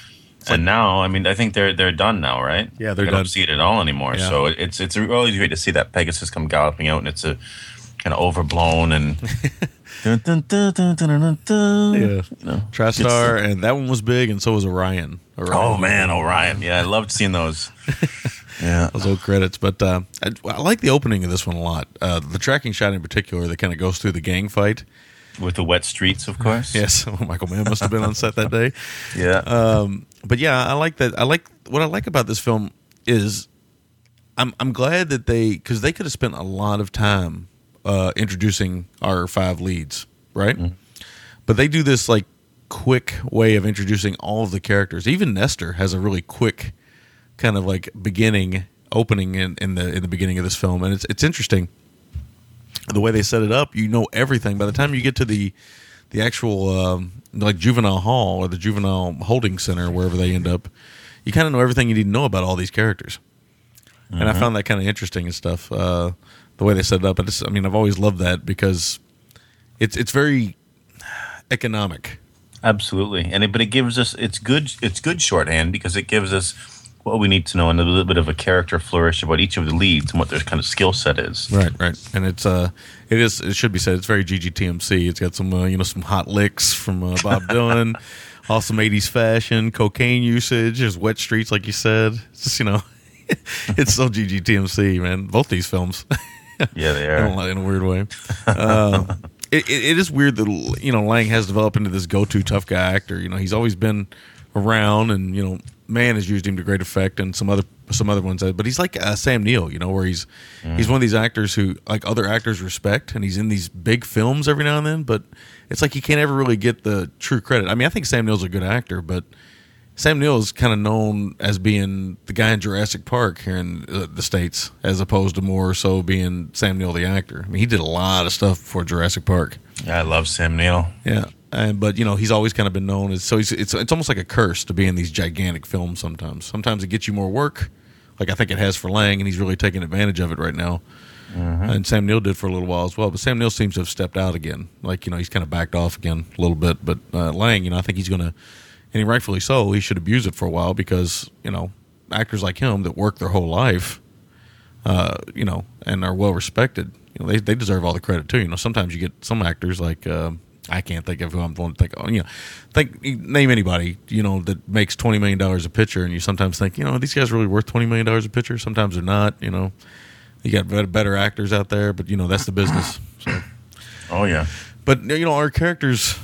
and now, I mean, I think they're they're done now, right? Yeah, they're I done. don't see it at all anymore. Yeah. So it's it's really great to see that Pegasus come galloping out, and it's a kind of overblown and. Dun, dun, dun. Yeah. You know, TriStar, and that one was big, and so was Orion. Orion. Oh man, Orion! Yeah, I loved seeing those. Yeah, those old credits. But uh, I, I like the opening of this one a lot. Uh, the tracking shot in particular that kind of goes through the gang fight. with the wet streets, of course. Yes, Michael Mann must have been on set that day. Yeah. Um, but yeah, I like that. I like what I like about this film is I'm I'm glad that they because they could have spent a lot of time uh, introducing our five leads, right? But they do this like quick way of introducing all of the characters. Even Nestor has a really quick kind of like beginning opening in, in the in the beginning of this film, and it's it's interesting the way they set it up. You know everything by the time you get to the the actual um, like juvenile hall or the juvenile holding center wherever they end up. You kind of know everything you need to know about all these characters, and I found that kind of interesting and stuff. Uh, the way they set it up, and it's, I mean, I've always loved that because it's it's very economic. Absolutely, and it, but it gives us it's good it's good shorthand because it gives us what we need to know and a little bit of a character flourish about each of the leads and what their kind of skill set is. Right, right, and it's uh, it is it should be said it's very GGTMC. It's got some uh, you know some hot licks from uh, Bob Dylan, awesome '80s fashion, cocaine usage. There's wet streets, like you said. It's just you know, it's so GGTMC, man. Both these films, Yeah, they are. in a weird way. Uh, it, it, it is weird that you know Lang has developed into this go-to tough guy actor. You know, he's always been around, and you know, man has used him to great effect, and some other some other ones. But he's like uh, Sam Neill, you know, where he's he's one of these actors who like other actors respect, and he's in these big films every now and then. But it's like he can't ever really get the true credit. I mean, I think Sam Neill's a good actor, but Sam Neill is kind of known as being the guy in Jurassic Park here in uh, the states, as opposed to more so being Sam Neill the actor. I mean, he did a lot of stuff before Jurassic Park. Yeah, I love Sam Neill. Yeah, and but you know he's always kind of been known as so he's, it's it's almost like a curse to be in these gigantic films. Sometimes, sometimes it gets you more work, like I think it has for Lang, and he's really taking advantage of it right now. And Sam Neill did for a little while as well, but Sam Neill seems to have stepped out again. Like you know he's kind of backed off again a little bit. But uh, Lang, you know, I think he's going to, and he rightfully so. He should abuse it for a while because you know actors like him that work their whole life uh, you know, and are well respected, you know, they, they deserve all the credit too. You know, sometimes you get some actors like uh, I can't think of who I'm going to think. Of, you know, think name anybody you know that makes twenty million dollars a picture, and you sometimes think, you know, these guys really worth twenty million dollars a picture. Sometimes they're not. You know, you got better, better actors out there, but you know that's the business. So, Oh yeah. but you know, our characters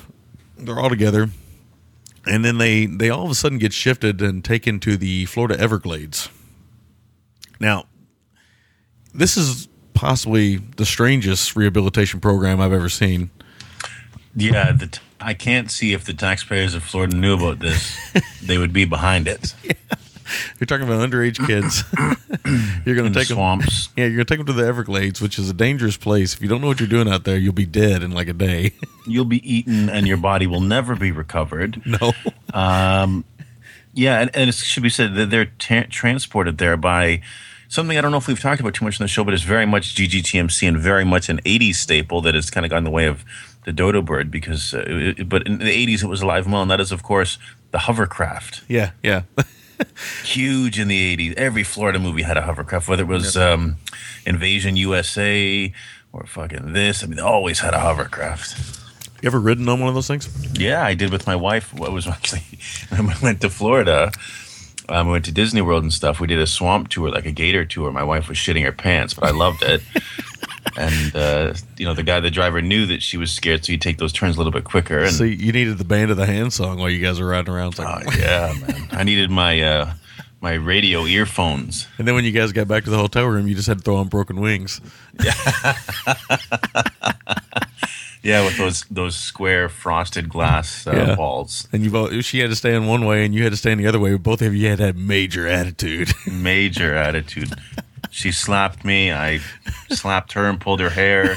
they're all together, and then they they all of a sudden get shifted and taken to the Florida Everglades. Now, this is possibly the strangest rehabilitation program I've ever seen. Yeah, the t- I can't see if the taxpayers of Florida knew about this, they would be behind it. You're talking about underage kids. you're going In to the take them. swamps. Yeah, you're going to take them to the Everglades, which is a dangerous place. If you don't know what you're doing out there, you'll be dead in like a day. You'll be eaten, and your body will never be recovered. no. Um, yeah, and, and it should be said that they're ta transported there by something I don't know if we've talked about too much in the show, but it's very much GGTMC and very much an '80s staple that has kind of gone in the way of the dodo bird. Because, uh, it, but in the '80s it was alive and well, and that is of course the hovercraft. Yeah, yeah. Huge in the '80s. Every Florida movie had a hovercraft, whether it was um, Invasion USA or fucking this. I mean, they always had a hovercraft. you ever ridden on one of those things? Yeah, I did with my wife. What was actually when we went to Florida. Um, we went to Disney World and stuff. We did a swamp tour, like a gator tour. My wife was shitting her pants, but I loved it. and uh, you know, the guy, the driver, knew that she was scared, so he'd take those turns a little bit quicker. And So you needed the band of the hand song while you guys were riding around. It's like, oh, yeah, man, I needed my uh, my radio earphones. And then when you guys got back to the hotel room, you just had to throw on broken wings. Yeah, yeah, with those those square frosted glass uh, Yeah. walls. And you both, she had to stand one way, and you had to stand the other way. Both of you had had major attitude. Major attitude. She slapped me. I slapped her and pulled her hair.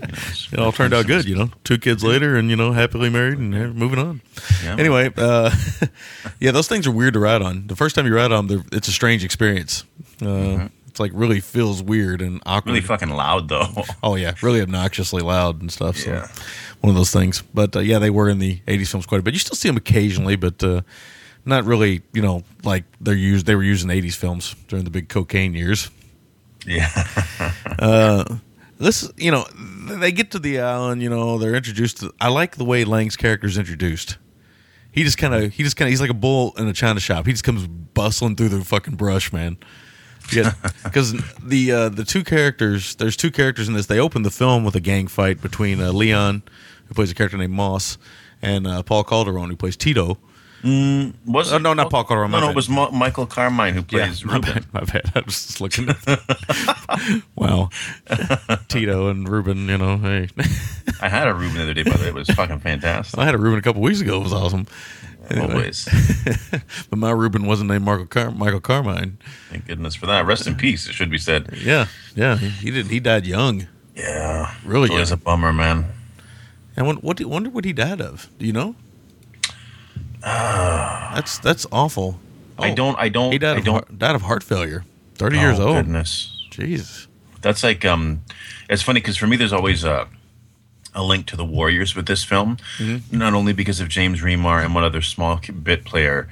You know, It all turned out good, you know. Two kids later, and you know, happily married and moving on. Yeah. Anyway, uh, yeah, those things are weird to ride on. The first time you ride on them, it's a strange experience. Uh, It's like really feels weird and awkward. Really fucking loud though. Oh yeah, really obnoxiously loud and stuff. So Yeah. one of those things. But uh, yeah, they were in the '80s films quite a bit. You still see them occasionally, but uh, not really. You know, like they're used. They were using '80s films during the big cocaine years. Yeah. This, you know, they get to the island. You know, they're introduced. to I like the way Lang's character is introduced. He just kind of, he just kind of, he's like a bull in a china shop. He just comes bustling through the fucking brush, man. Because the uh, the two characters, there's two characters in this. They open the film with a gang fight between uh, Leon, who plays a character named Moss, and uh, Paul Calderon, who plays Tito. Mm, was Oh, no, not Paul Calderon, No, no, it was Ma- Michael Carmine who plays my Ruben. bad, my bad. I was just looking at wow, Tito and Ruben. You know, hey, I had a Ruben the other day, by the way. It was fucking fantastic. I had a Ruben a couple weeks ago. It was awesome. Anyway. Always. but my Ruben wasn't named Michael Car- Michael Carmine. Thank goodness for that. Rest in peace, it should be said. Yeah, yeah, he, he did. He died young. Yeah. Really It was a bummer, man. And what, what? do- Wonder what he died of? Do you know? that's that's awful. I Oh, don't, I don't, He died I of don't. heart, died of heart failure. Thirty years oh, old. Goodness. Jeez. That's like, um, it's funny because for me, there's always a, a link to the Warriors with this film, Mm-hmm. not only because of James Remar and one other small bit player,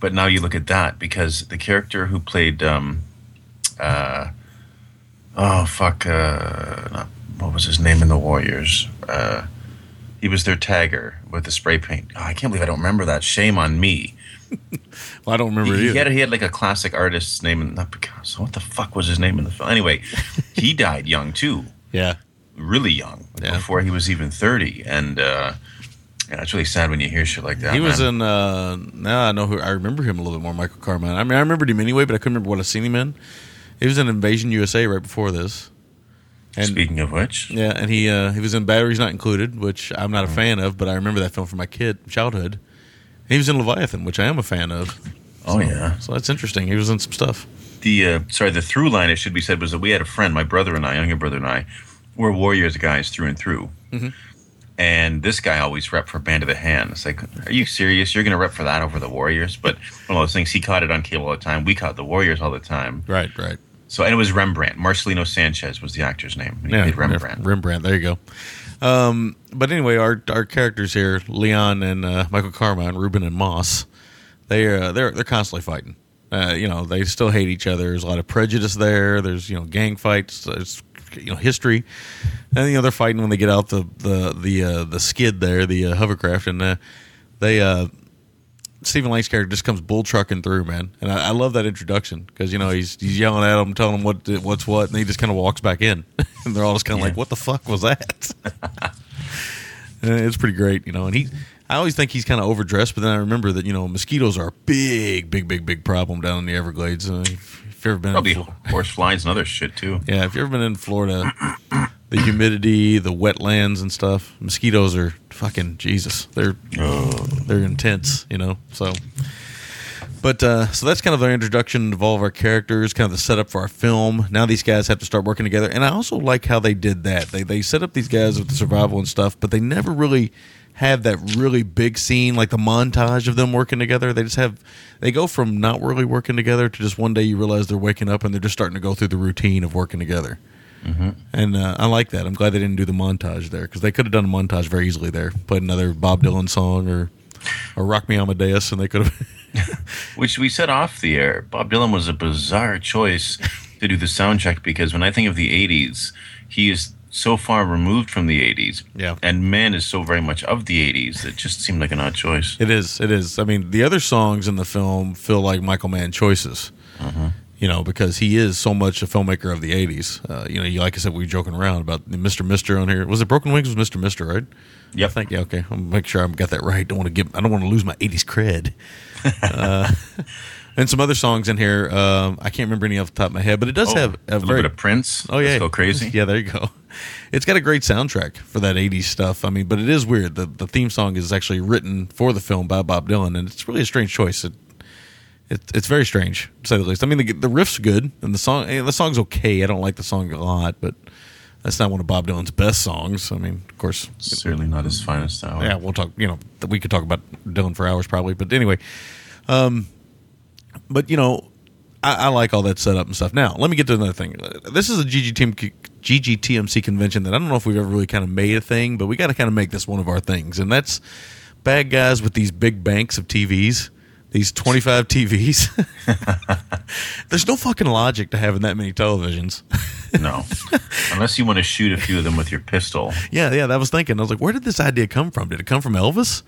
but now you look at that because the character who played, um, uh, oh fuck, uh, not, what was his name in the Warriors? Uh, he was their tagger with the spray paint. Oh, I can't believe I don't remember that. Shame on me. Well, I don't remember He, it he had he had like a classic artist's name, in, not Picasso. What the fuck was his name in the film? Anyway, he died young too, yeah. really young, like Yeah. before he was even thirty. And uh, yeah, it's really sad when you hear shit like that. He was in. Uh, now I know who. I remember him a little bit more. Michael Carmine. I mean, I remembered him anyway, but I couldn't remember what I seen him in. He was in Invasion USA right before this. And Speaking of which, yeah, and he uh, he was in Batteries Not Included, which I'm not a fan of, but I remember that film from my kid childhood. He was in Leviathan, which I am a fan of. oh yeah, So that's interesting. He was in some stuff. the uh, sorry, the through line it should be said was that we had a friend, my brother and I, younger brother and I, were Warriors guys through and through. Mm-hmm. And this guy always rep for Band of the Hand. It's like, are you serious? You're going to rep for that over the Warriors? But one of those things, he caught it on cable all the time. We caught the Warriors all the time. Right, right. So, and it was Rembrandt. Marcelino Sanchez was the actor's name. He Yeah, Rembrandt. Rembrandt. There you go. Um, but anyway, our our characters here, Leon and uh, Michael Carmine, Ruben and Moss, they are they're they're constantly fighting. Uh, you know, they still hate each other. There's a lot of prejudice there. There's you know gang fights. There's you know history, and you know they're fighting when they get out the the the uh, the skid there, the uh, hovercraft, and uh, they uh, Stephen Lang's character just comes bull trucking through, man, and I, I love that introduction because you know he's he's yelling at them, telling them what what's what, and he just kind of walks back in, and they're all just kind of like, "What the fuck was that?" It's pretty great, you know. And he, I always think he's kind of overdressed, but then I remember that you know mosquitoes are a big, big, big, big problem down in the Everglades. Uh, if you've ever been, Probably in Flo- horse flies and other shit too. yeah, if you've ever been in Florida, the humidity, the wetlands and stuff, mosquitoes are fucking Jesus. They're they're intense, you know. So, but uh, so that's kind of our introduction of all of our characters, kind of the setup for our film. Now these guys have to start working together, and I also like how they did that. They they set up these guys with the survival and stuff, but they never really have that really big scene like the montage of them working together. They just have they go from not really working together to just one day you realize they're waking up and they're just starting to go through the routine of working together. And uh, I like that. I'm glad they didn't do the montage there because they could have done a montage very easily there. Played another Bob Dylan song or or Rock Me Amadeus, and they could have. Which we said off the air. Bob Dylan was a bizarre choice to do the soundtrack because when I think of the 80s, he is so far removed from the 80s. Yeah. And man is so very much of the 80s. It just seemed like an odd choice. It is. It is. I mean, the other songs in the film feel like Michael Mann choices. You know, because he is so much a filmmaker of the '80s. Uh, you know, you- like I said, we were joking around about Mr. Mister on here. Was it Broken Wings? Was Mr. Mister right? Yeah, I think. Yeah. Okay. I'll make sure I got that right. Don't want to give. I don't want to lose my '80s cred. uh, and some other songs in here. Um, I can't remember any off the top of my head, but it does Oh, have a a little very bit of Prince. Oh yeah, Let's go crazy. Yeah, there you go. It's got a great soundtrack for that '80s stuff. I mean, but it is weird. The the theme song is actually written for the film by Bob Dylan, and it's really a strange choice. It it's it's very strange to say the least. I mean, the the riff's good and the song eh, the song's okay. I don't like the song a lot, but that's not one of Bob Dylan's best songs. I mean, of course, Certainly not his finest hour. yeah, we'll talk. You know, we could talk about Dylan for hours probably, but anyway, um, but you know, I, I like all that setup and stuff. Now, let me get to another thing. This is a GGTM, GGTMC convention that I don't know if we've ever really kind of made a thing, but we got to kind of make this one of our things, and that's bad guys with these big banks of TVs. These 25 TVs. There's no fucking logic to having that many televisions. No. Unless you want to shoot a few of them with your pistol. Yeah, yeah, that was thinking. I was like, where did this idea come from? Did it come from Elvis?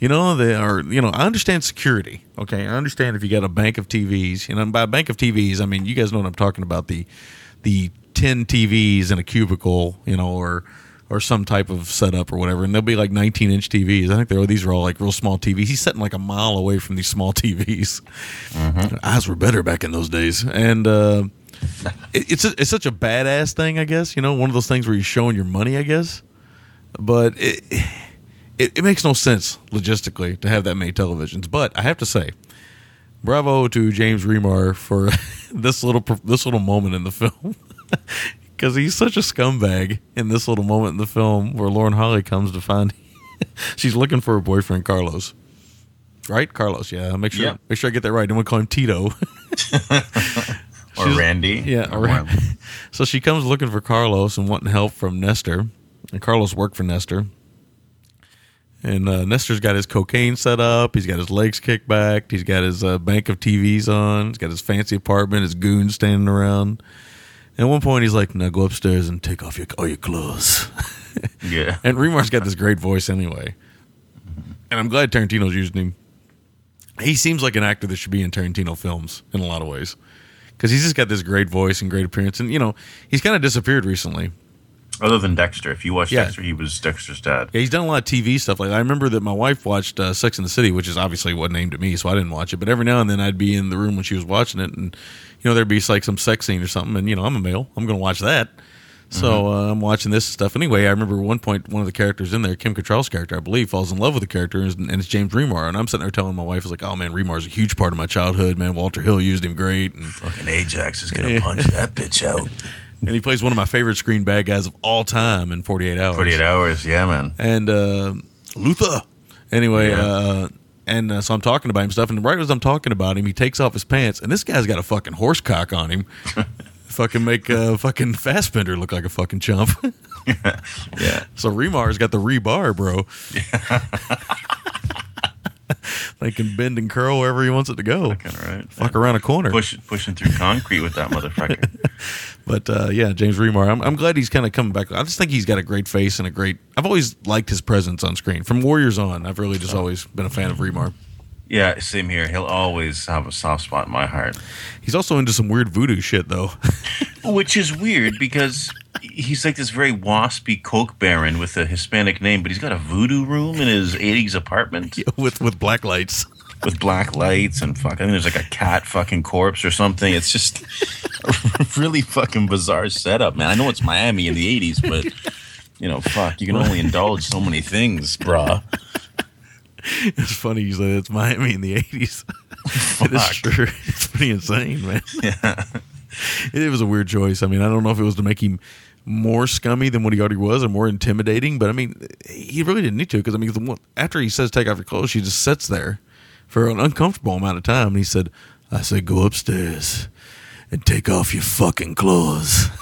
You know, they are. You know, I understand security. Okay, I understand if you got a bank of TVs. You know, and by a bank of TVs, I mean you guys know what I'm talking about the the ten TVs in a cubicle. You know, or or some type of setup or whatever, and they'll be like 19 inch TVs. I think they're these are all like real small TVs. He's sitting like a mile away from these small TVs. Eyes were better back in those days, and. uh it- it's a, it's such a badass thing, I guess. You know, one of those things where you're showing your money, I guess. But it, it it makes no sense logistically to have that many televisions. But I have to say, bravo to James Remar for this little this little moment in the film. Because he's such a scumbag in this little moment in the film where Lauren Holly comes to find she's looking for her boyfriend Carlos, right? Carlos, yeah. Make sure Yeah. make sure I get that right. Don't want call him Tito. Or Randy. Yeah. Or Or, so she comes looking for Carlos and wanting help from Nestor. And Carlos worked for Nestor. And uh, Nestor's got his cocaine set up. He's got his legs kicked back. He's got his uh, bank of TVs on. He's got his fancy apartment. His goons standing around. And at one point, he's like, "Now go upstairs and take off your all your clothes." Yeah. And Remar's got this great voice anyway. And I'm glad Tarantino's using him. He seems like an actor that should be in Tarantino films in a lot of ways. Because he's just got this great voice and great appearance. And, you know, he's kind of disappeared recently. Other than Dexter. If you watch Yeah. Dexter, he was Dexter's dad. Yeah, he's done a lot of TV stuff. Like I remember that my wife watched uh, Sex in the City, which is obviously what named to me, so I didn't watch it. But every now and then I'd be in the room when she was watching it, and you know there'd be like some sex scene or something, and you know I'm a male, I'm going to watch that. So uh, I'm watching this stuff anyway. I remember one point one of the characters in there, Kim Cattrall's character, I believe, falls in love with the character, and and it's James Remar. And I'm sitting there telling my wife, "I was like, oh man, Remar's a huge part of my childhood. Man, Walter Hill used him great, and Fucking Ajax is gonna punch that bitch out. and he plays one of my favorite screen bad guys of all time in 48 Hours. 48 hours, yeah, man. and uh, Luther. Anyway, Yeah. uh, and uh, so I'm talking about him stuff, and right as I'm talking about him, he takes off his pants, and this guy's got a fucking horse cock on him. fucking make uh, fucking Fassbender look like a fucking chump. Yeah. so Remar's got the rebar, bro. they can bend and curl wherever he wants it to go. Fucking right. Fuck around a corner. Push, pushing through concrete with that motherfucker. But uh, yeah, James Remar, I'm, I'm glad he's kind of coming back. I just think he's got a great face and a great. I've always liked his presence on screen from Warriors on. I've really just always been a fan of Remar. yeah, same here. He'll always have a soft spot in my heart. He's also into some weird voodoo shit though. Which is weird because he's like this very waspy coke baron with a Hispanic name, but he's got a voodoo room in his 80s apartment with with black lights. with black lights and fuck. I think there's like a cat fucking corpse or something. It's just a really fucking bizarre setup, man. I know it's Miami in the 80s, but you know, fuck, you can only indulge so many things, bruh. It's funny you say it's Miami in the eighties. it is true. It's pretty insane, man. It was a weird choice. I mean, I don't know if it was to make him more scummy than what he already was or more intimidating, but I mean, he really didn't need to because I mean, after he says take off your clothes, she just sits there for an uncomfortable amount of time, and he said, "I said go upstairs and take off your fucking clothes."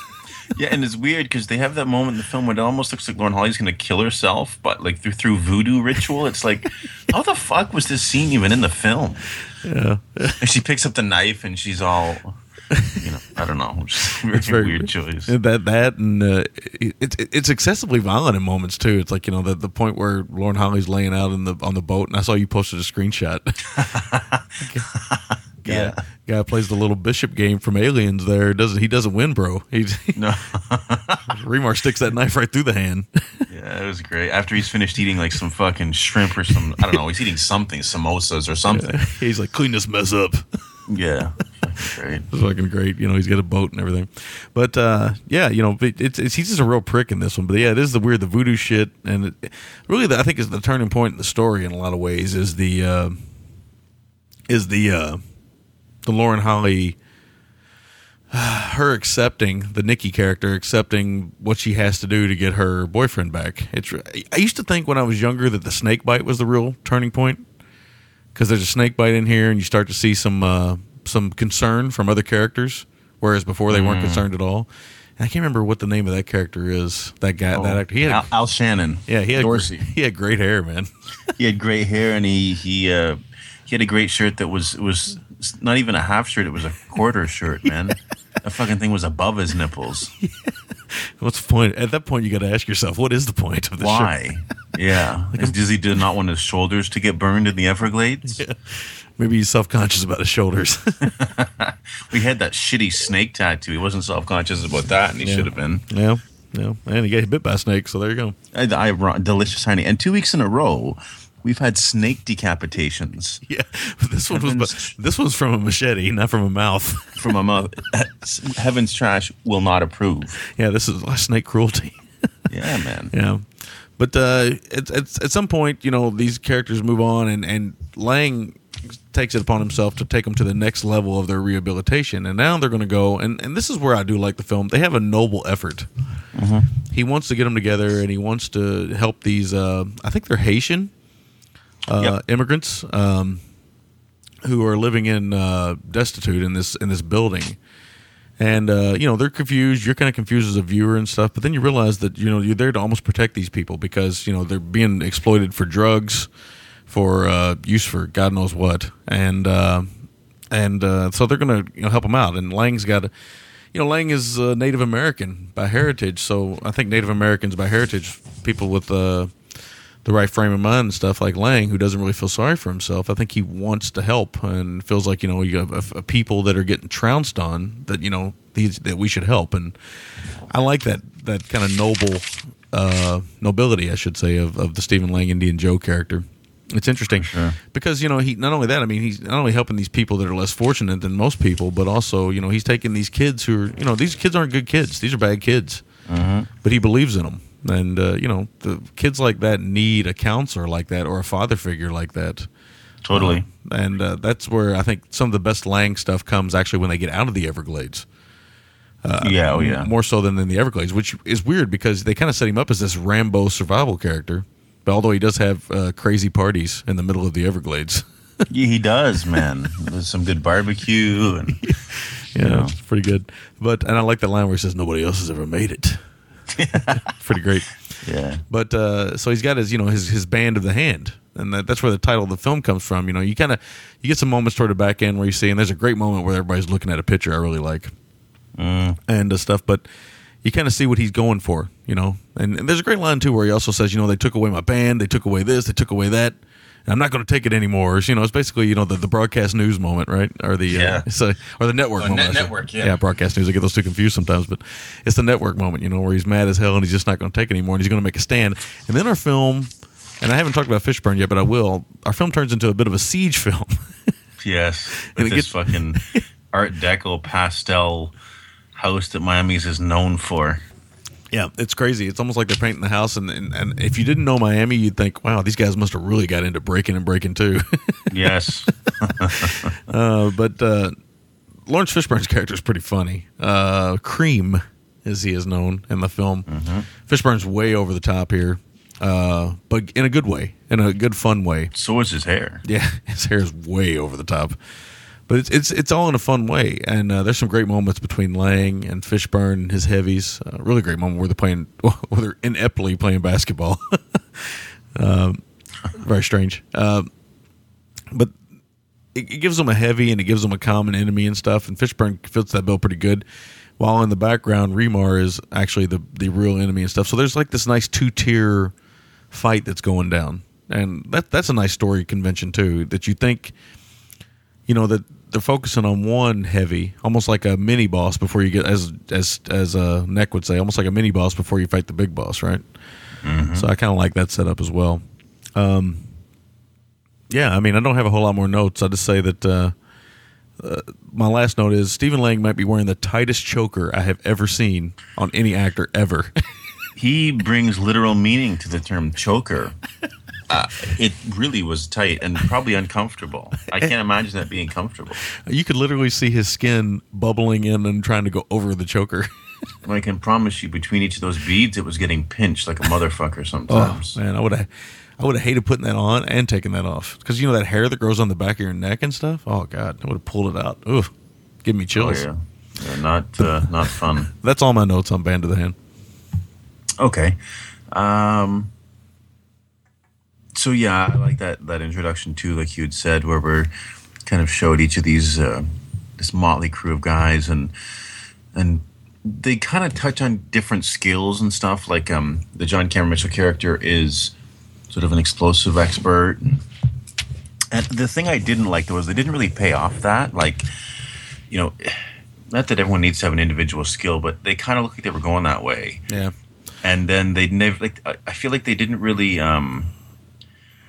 Yeah, and it's weird because they have that moment in the film where it almost looks like Lauren Holly's going to kill herself, but like through through voodoo ritual. It's like, how the fuck was this scene even in the film? yeah, And she picks up the knife and she's all, you know, I don't know, just very, It's very weird choice. That that and uh, it, it's it's excessively violent in moments too. It's like you know the the point where Lauren Holly's laying out in the on the boat, and I saw you posted a screenshot. guy, Yeah. guy plays the little bishop game from Aliens. There doesn't he doesn't win, bro. He No, Remar sticks that knife right through the hand. yeah, it was great. After he's finished eating like some fucking shrimp or some, I don't know, he's eating something, samosas or something. He's like, clean this mess up. Yeah, great. It's fucking great. You know, he's got a boat and everything. But uh, yeah, you know, it's, it's he's just a real prick in this one. But yeah, it is the weird, the voodoo shit, and it, really, the, I think is the turning point in the story in a lot of ways is the uh, is the uh, the Lauren Holly, her accepting the Nikki character, accepting what she has to do to get her boyfriend back. It's. I used to think when I was younger that the snake bite was the real turning point because there's a snake bite in here, and you start to see some uh, some concern from other characters, whereas before they weren't concerned at all. And I can't remember what the name of that character is. That guy, that actor, he had, Al, Al Shannon. yeah, he had Dorsey. he had great hair, man. he had great hair and he he uh, he had a great shirt that was was not even a half shirt; it was a quarter shirt, man. That fucking thing was above his nipples. What's the point? At that point, you got to ask yourself, what is the point of the? Why? Yeah, does he do not want his shoulders to get burned in the Everglades? Maybe he's self conscious about his shoulders. We had that shitty snake tattoo. He wasn't self conscious about that, and he Yeah. should have been. yeah, yeah, and he got bit by a snake, so there you go. I, I delicious honey. And two weeks in a row, we've had snake decapitations Yeah, this one was this was from a machete, not from a mouth. from a mouth. Heaven's trash will not approve. yeah, this is snake cruelty. Yeah, man. Yeah, but uh, it's, it's at some point, you know, these characters move on, and and Lang takes it upon himself to take them to the next level of their rehabilitation, and now they're going to go, and and this is where I do like the film. They have a noble effort. He wants to get them together, and he wants to help these. Uh, I think they're Haitian Yep. immigrants um, who are living in uh, destitute in this in this building and uh, you know they're confused. You're kind of confused as a viewer and stuff, but then you realize that you know you're there to almost protect these people because you know they're being exploited for drugs, for uh, use for God knows what, and uh, and uh, so they're going to you know help them out. And Lang's got, a, you know, Lang is uh, Native American by heritage, so I think Native Americans by heritage, people with uh, the right frame of mind and stuff like Lang, who doesn't really feel sorry for himself. I think he wants to help and feels like you know you have a, a people that are getting trounced on that you know these that we should help. And I like that that kind of noble uh, nobility, I should say, of, of the Stephen Lang Indian Joe character. It's interesting sure. because you know he not only that I mean he's not only helping these people that are less fortunate than most people, but also you know he's taking these kids who are you know these kids aren't good kids; these are bad kids, but he believes in them. And uh, you know the kids like that need a counselor like that or a father figure like that. Totally. Uh, and uh, that's where I think some of the best Lang stuff comes actually when they get out of the Everglades. yeah, oh yeah. More so than in the Everglades, which is weird because they kind of set him up as this Rambo survival character. But although he does have uh, crazy parties in the middle of the Everglades. Yeah, he does, man. There's some good barbecue and Yeah, it's pretty good. But and I like the line where he says nobody else has ever made it. pretty great. yeah. But uh, so he's got his you know his his band of the hand, and that, that's where the title of the film comes from. You know, you kind of you get some moments toward the back end where you see, and there's a great moment where everybody's looking at a picture I really like, and uh, stuff. But you kind of see what he's going for, you know. And, and there's a great line too where he also says, you know, they took away my band, they took away this, they took away that. I'm not going to take it anymore. You know, it's basically you know the, the broadcast news moment, right? Or the Yeah. uh, so, or the network Oh, moment. net- network, yeah. yeah, broadcast news. I get those two confused sometimes, but it's the network moment, you know, where he's mad as hell and he's just not going to take it anymore and he's going to make a stand. And then our film, and I haven't talked about Fishburne yet, but I will. Our film turns into a bit of a siege film. Yes. And it this gets- fucking Art Deco pastel house that Miami's is known for. Yeah, it's crazy. It's almost like they're painting the house, and, and and if you didn't know Miami, you'd think, wow, these guys must have really got into breaking and breaking too. Yes. uh, but uh, Laurence Fishburne's character is pretty funny. Uh, Cream, as he is known in the film, Fishburne's way over the top here, uh, but in a good way, in a good fun way. so is his hair. Yeah, his hair is way over the top, but it's it's it's all in a fun way. And uh, there's some great moments between Lang and Fishburne and his heavies. Uh, really great moment where they're playing, where they're ineptly playing basketball. um, very strange, um, but it, it gives them a heavy and it gives them a common enemy and stuff. And Fishburne fits that bill pretty good. While in the background, Remar is actually the the real enemy and stuff. So there's like this nice two tier fight that's going down, and that that's a nice story convention too. That you think, you know, that they're focusing on one heavy, almost like a mini boss before you get as as as uh, Neck would say, almost like a mini boss before you fight the big boss, right? So I kind of like that setup as well. Um, yeah, I mean, I don't have a whole lot more notes. I just say that uh, uh, my last note is Stephen Lang might be wearing the tightest choker I have ever seen on any actor ever. He brings literal meaning to the term choker. Uh, it really was tight and probably uncomfortable. I can't imagine that being comfortable. You could literally see his skin bubbling in and trying to go over the choker. I can promise you, between each of those beads, it was getting pinched like a motherfucker Oh sometimes. man, I would have, I would have hated putting that on and taking that off because you know that hair that grows on the back of your neck and stuff. Oh god, I would have pulled it out. Ooh, give me Oh, chills. yeah. Yeah, not uh, not fun. That's all my notes on Band of the Hand. Okay. Um, so yeah, I like that that introduction too, like you had said, where we're kind of showed each of these uh, this motley crew of guys, and and they kind of touch on different skills and stuff. Like um, the John Cameron Mitchell character is sort of an explosive expert. And the thing I didn't like though was they didn't really pay off that. Like, you know, not that everyone needs to have an individual skill, but they kind of look like they were going that way Yeah, and then they never like I- I feel like they didn't really um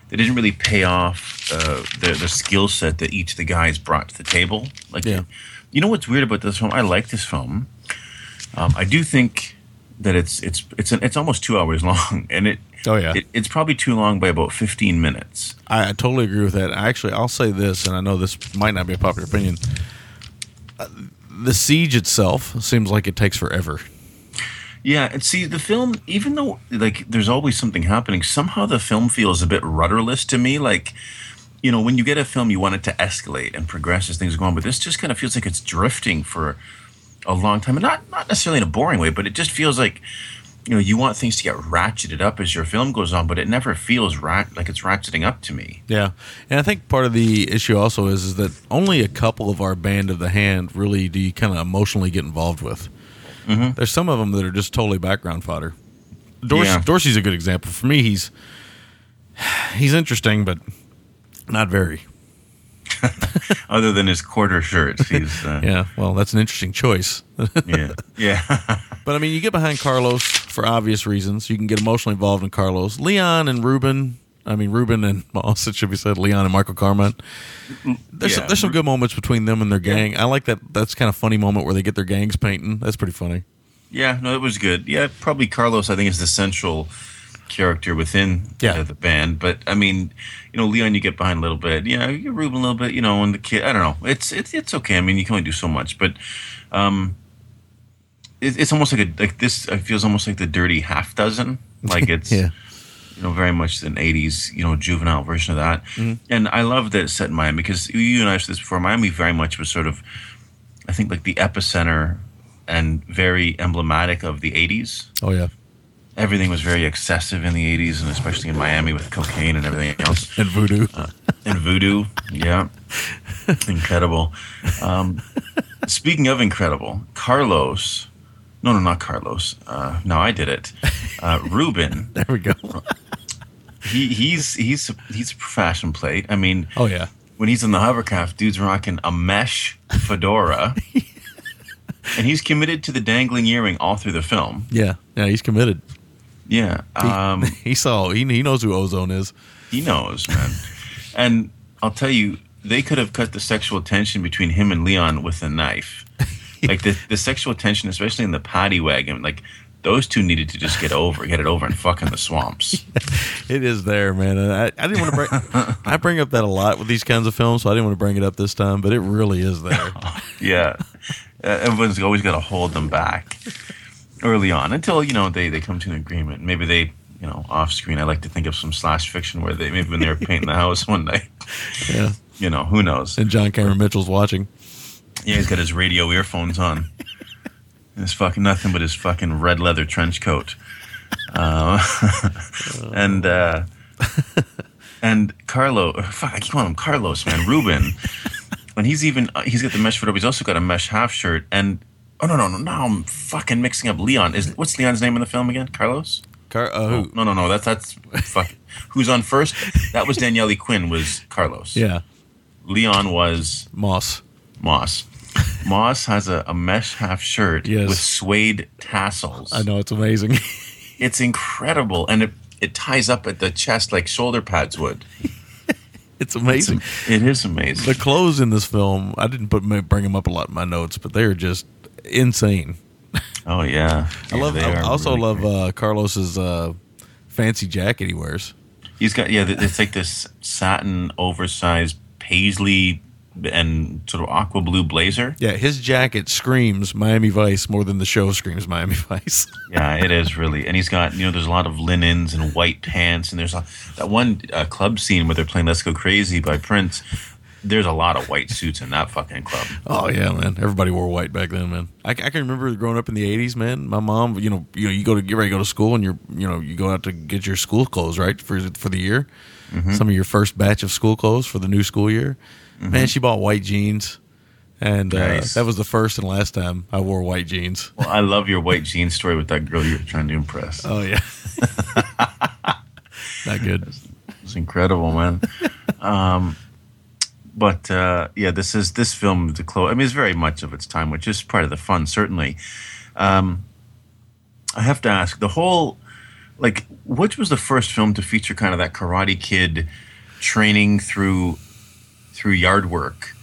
they didn't really pay off uh, the the skill set that each of the guys brought to the table. Like, Yeah. you know what's weird about this film? I like this film. Um, I do think that it's it's it's an, it's almost two hours long, and it Oh, yeah. it, it's probably too long by about fifteen minutes. I, I totally agree with that. Actually, I'll say this, and I know this might not be a popular opinion. Uh, the siege itself seems like it takes forever. Yeah, and see the film, even though like there's always something happening, somehow the film feels a bit rudderless to me. Like, you know, when you get a film, you want it to escalate and progress as things go on, but this just kind of feels like it's drifting for a long time, and not not necessarily in a boring way, but it just feels like you know you want things to get ratcheted up as your film goes on, but it never feels like it's ratcheting up to me. Yeah, and I think part of the issue also is, is that only a couple of our band of the hand really do you kind of emotionally get involved with. Mm-hmm. There's some of them that are just totally background fodder. Dorsey, Yeah. Dorsey's a good example. For me, he's he's interesting, but not very. Other than his quarter shirts, he's uh, Yeah, well, that's an interesting choice. yeah, yeah. But I mean, you get behind Carlos for obvious reasons. You can get emotionally involved in Carlos, Leon, and Ruben. I mean, Ruben and Moss, it should be said, Leon and Michael Carmine. There's some, there's some good moments between them and their gang. I like that. That's kind of funny moment where they get their gangs painting. That's pretty funny. Yeah, no, it was good. Yeah, probably Carlos. I think is the central character within Yeah. uh, the band. But I mean, you know, Leon, you get behind a little bit. You know, you get Ruben a little bit. You know, and the kid. I don't know. It's it's it's okay. I mean, you can only do so much. But um, it, it's almost like a like this. It feels almost like the dirty half dozen. Like it's Yeah. You know very much an '80s you know juvenile version of that. Mm-hmm. And I love that it's set in Miami because you and I have said this before. Miami very much was sort of, I think, like the epicenter and very emblematic of the '80s Oh yeah, everything was very excessive in the 80s and especially in Miami with cocaine and everything else and voodoo. and voodoo yeah incredible um, speaking of incredible Carlos no no not Carlos uh, no I did it uh, Ruben there we go. he, he's he's he's a fashion plate I mean Oh yeah, when he's in the hovercraft dude's rocking a mesh fedora and he's committed to the dangling earring all through the film yeah, yeah. He's committed. yeah He, um, he saw. He, he knows who Ozone is. He knows, man. and I'll tell you, they could have cut the sexual tension between him and Leon with a knife. Like the, the sexual tension, especially in the paddy wagon, like those two needed to just get over, get it over, and fuck in the swamps. It is there, man. And I, I didn't want to bring. I bring up that a lot with these kinds of films, so I didn't want to bring it up this time. But it really is there. Yeah, uh, everyone's always got to hold them back early on until you know they they come to an agreement. Maybe they. You know, off screen, I like to think of some slash fiction where they maybe when they were painting the house one night. Yeah. You know, who knows? And John Cameron Mitchell's watching. Yeah, he's got his radio earphones on. And it's fucking nothing but his fucking red leather trench coat. Uh, and uh, and Carlo, fuck, I keep calling him Carlos, man. Ruben, and he's even uh, he's got the mesh foot up. He's also got a mesh half shirt. And oh no no no now I'm fucking mixing up Leon. Is what's Leon's name in the film again? Carlos? Car- uh, who? No no no. That's that's fuck. Who's on first? That was Daniele Quinn. Was Carlos? Yeah, Leon was Moss. Moss. Moss has a, a mesh half shirt Yes. with suede tassels. I know it's amazing. It's incredible, and it it ties up at the chest like shoulder pads would. it's amazing. It is amazing. The clothes in this film, I didn't put bring them up a lot in my notes, but they are just insane. oh yeah, I love. they I also really love uh, Carlos's uh, fancy jacket he wears. He's got yeah. It's like this satin, oversized paisley and sort of aqua blue blazer. Yeah, his jacket screams Miami Vice more than the show screams Miami Vice. Yeah, it is really. And he's got you know, there's a lot of linens and white pants, and there's a, that one uh, club scene where they're playing "Let's Go Crazy" by Prince. There's a lot of white suits in that fucking club. Oh yeah, man. Everybody wore white back then, man. I, I can remember growing up in the '80s, man. My mom, you know, you know, you go to get ready to go to school, and you're, you know, you go out to get your school clothes, right, for for the year. Some of your first batch of school clothes for the new school year. Man, she bought white jeans, and uh, Nice. that was the first and last time I wore white jeans. Well, I love your white jeans story with that girl you're trying to impress. Oh yeah, not good. It's incredible, man. um, but uh, yeah, this is this film. The close. I mean, it's very much of its time, which is part of the fun, certainly. Um, I have to ask the whole, like, which was the first film to feature kind of that Karate Kid training through through yard work,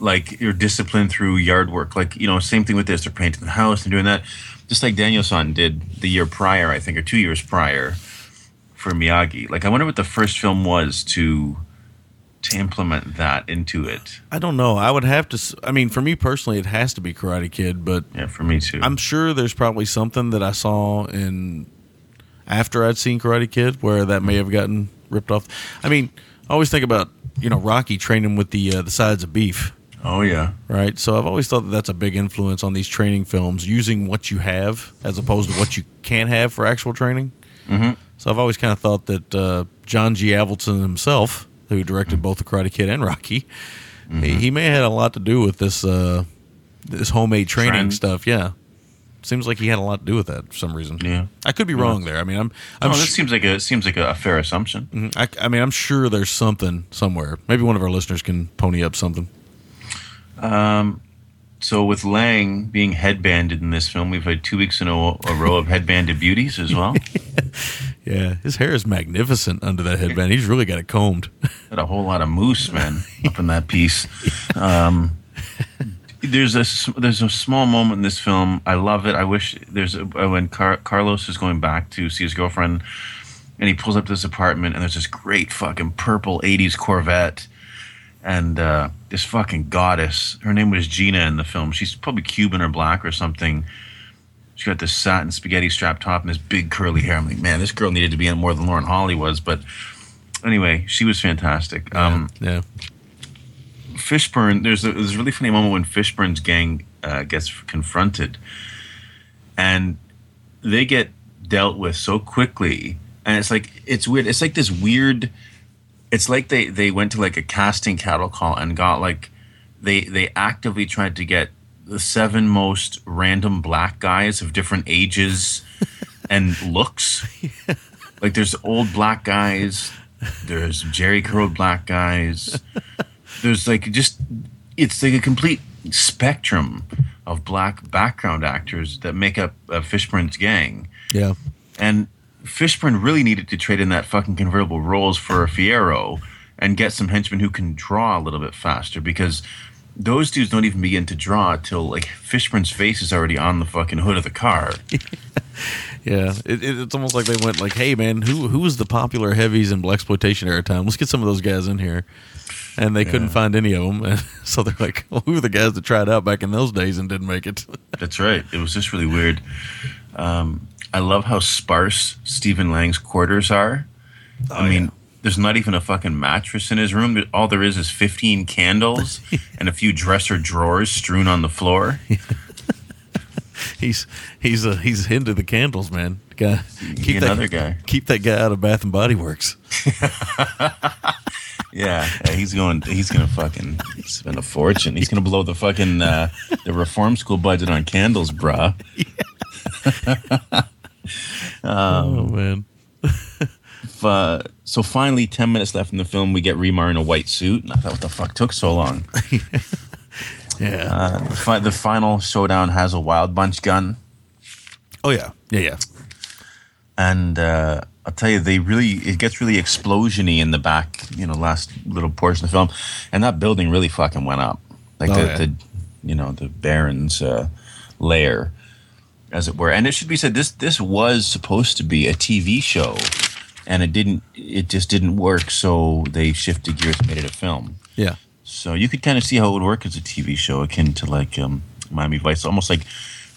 like your discipline through yard work. Like you know, same thing with this. They're painting the house and doing that, just like Daniel-san did the year prior, I think, or two years prior for Miyagi. Like, I wonder what the first film was to to implement that into it. I don't know. I would have to. i mean, for me personally, it has to be Karate Kid, but Yeah, for me too. I'm sure there's probably something that I saw in after I'd seen Karate Kid where that may have gotten ripped off. I mean, I always think about you know Rocky training with the uh, the sides of beef, oh yeah, right? So I've always thought that that's a big influence on these training films, using what you have as opposed to what you can't have for actual training. mm-hmm. So I've always kind of thought that uh, John G. Avildsen himself, who directed both the Karate Kid and Rocky, he, he may have had a lot to do with this uh, this homemade training Trend. stuff. Yeah, seems like he had a lot to do with that for some reason. yeah. I could be wrong there. I mean, I'm I'm Oh, su- this seems like a seems like a, fair assumption. Mhm. I, I mean, I'm sure there's something somewhere. Maybe one of our listeners can pony up something. Um, so with Lang being headbanded in this film, we've had two weeks in a, a row of headbanded beauties as well. Yeah, his hair is magnificent under that headband. He's really got it combed. Had a whole lot of mousse, man, up in that piece. Um, there's a there's a small moment in this film. I love it. I wish there's a, uh, when Car- Carlos is going back to see his girlfriend, and he pulls up to this apartment, and there's this great fucking purple '80s Corvette, and uh, this fucking goddess. Her name was Gina in the film. She's probably Cuban or black or something. She got this satin spaghetti strap top and this big curly hair. I'm like, man, this girl needed to be in more than Lauren Holly was. But anyway, she was fantastic. Um, yeah, Fishburne, there's a, there's a really funny moment when Fishburne's gang uh, gets confronted, and they get dealt with so quickly, and it's like it's weird. It's like this weird. It's like they they went to like a casting cattle call and got like they they actively tried to get the seven most random black guys of different ages and looks. Like there's old black guys, there's Jheri curled black guys there's like just it's like a complete spectrum of black background actors that make up uh, Fishburne's gang, yeah. and Fishburne really needed to trade in that fucking convertible Rolls for a Fiero and get some henchmen who can draw a little bit faster because those dudes don't even begin to draw till like Fishburne's face is already on the fucking hood of the car. Yeah, it, it, it's almost like they went like, "Hey, man, who who was the popular heavies in black exploitation era time? Let's get some of those guys in here." And they couldn't find any of them, and so they're like, well, "Who were the guys that tried out back in those days and didn't make it?" That's right. It was just really weird. Um, I love how sparse Stephen Lang's quarters are. I mean, there's not even a fucking mattress in his room. All there is is 15 candles and a few dresser drawers strewn on the floor. he's he's uh, he's into the candles, man. Guy, keep another that guy. keep that guy out of Bath and Body Works. Yeah, yeah, he's going. He's gonna fucking spend a fortune. He's gonna blow the fucking uh, the reform school budget on candles, bruh. oh man, Uh, so finally, ten minutes left in the film, we get Remar in a white suit. And I thought, what the fuck took so long? yeah. Uh, the, fi- the final showdown has a wild bunch gun. oh yeah, yeah, yeah. and uh, I'll tell you, they really it gets really explosiony in the back, you know, last little portion of the film, and that building really fucking went up, like Oh, the, yeah. the, you know, the Baron's uh, lair, as it were. And it should be said, this this was supposed to be a TV show and it didn't. It just didn't work. So they shifted gears and made it a film. Yeah. So you could kind of see how it would work as a TV show, akin to like um, Miami Vice, almost like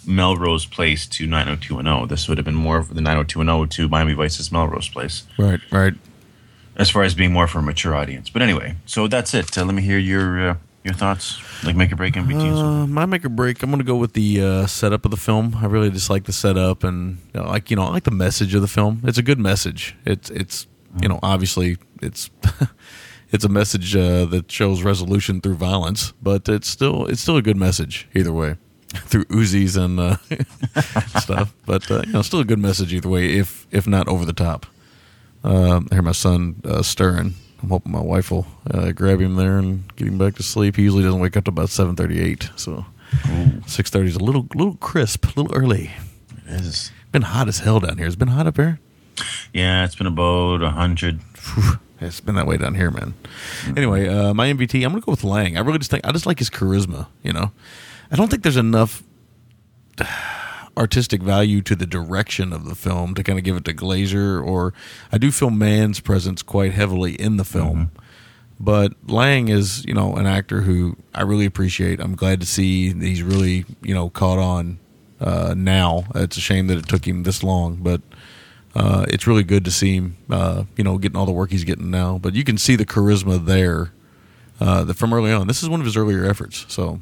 Melrose Place to 90210. This would have been more of the 90210 to Miami Vice's Melrose Place, Right. Right. as far as being more for a mature audience. But anyway, so that's it. Uh, let me hear your uh, your thoughts. Like make a break MVTs. Uh, my make or break. I'm going to go with the uh, setup of the film. I really just like the setup and you know, like you know, I like the message of the film. It's a good message. It's it's you know, obviously it's it's a message uh, that shows resolution through violence, but it's still it's still a good message either way. Through Uzis and uh, stuff, but uh, you know, still a good message either way. If if not over the top. Uh, I hear my son uh, stirring. I'm hoping my wife will uh, grab him there and get him back to sleep. He usually doesn't wake up till about seven thirty-eight, so six thirty is a little little crisp, a little early. It is. Been hot as hell down here. It's been hot up here. Yeah, it's been about a hundred. It's been that way down here, man. Anyway, uh, my MVT. I'm gonna go with Lang. I really just think I just like his charisma. You know, I don't think there's enough artistic value to the direction of the film to kind of give it to Glaser. Or I do feel Mann's presence quite heavily in the film. But Lang is, you know, an actor who I really appreciate. I'm glad to see that he's really, you know, caught on uh, now. It's a shame that it took him this long, but uh, it's really good to see him, uh, you know, getting all the work he's getting now. But you can see the charisma there uh, from early on. This is one of his earlier efforts, so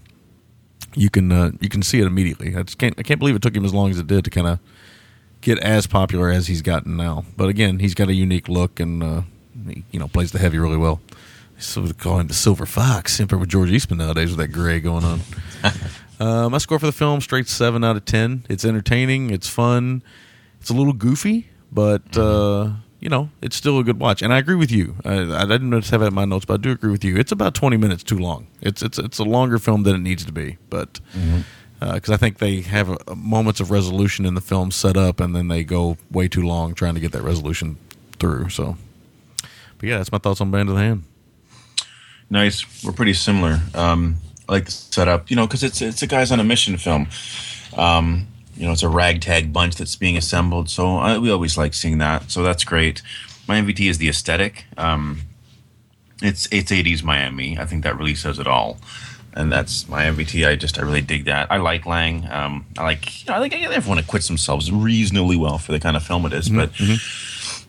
you can uh, you can see it immediately. I just can't I can't believe it took him as long as it did to kind of get as popular as he's gotten now. But again, he's got a unique look and uh, he, you know plays the heavy really well. So we call him the Silver Fox, Emperor with George Eastman nowadays with that gray going on. uh, my score for the film straight seven out of ten. It's entertaining. It's fun. It's a little goofy, but uh, you know it's still a good watch. And I agree with you. I, I didn't just have it in my notes, but I do agree with you. It's about twenty minutes too long. It's it's it's a longer film than it needs to be, but. Because I think they have uh moments of resolution in the film set up, and then they go way too long trying to get that resolution through. So, but yeah, that's my thoughts on Band of the Hand. Nice. We're pretty similar. Um, I like the setup, you know, because it's it's a guys on a mission film. Um, you know, it's a ragtag bunch that's being assembled. So I, we always like seeing that. So that's great. My MVT is the aesthetic. Um, it's it's 80s Miami. I think that really says it all. And that's my MVT. I just I really dig that. I like Lang. Um, I like you know I think everyone acquits themselves reasonably well for the kind of film it is, but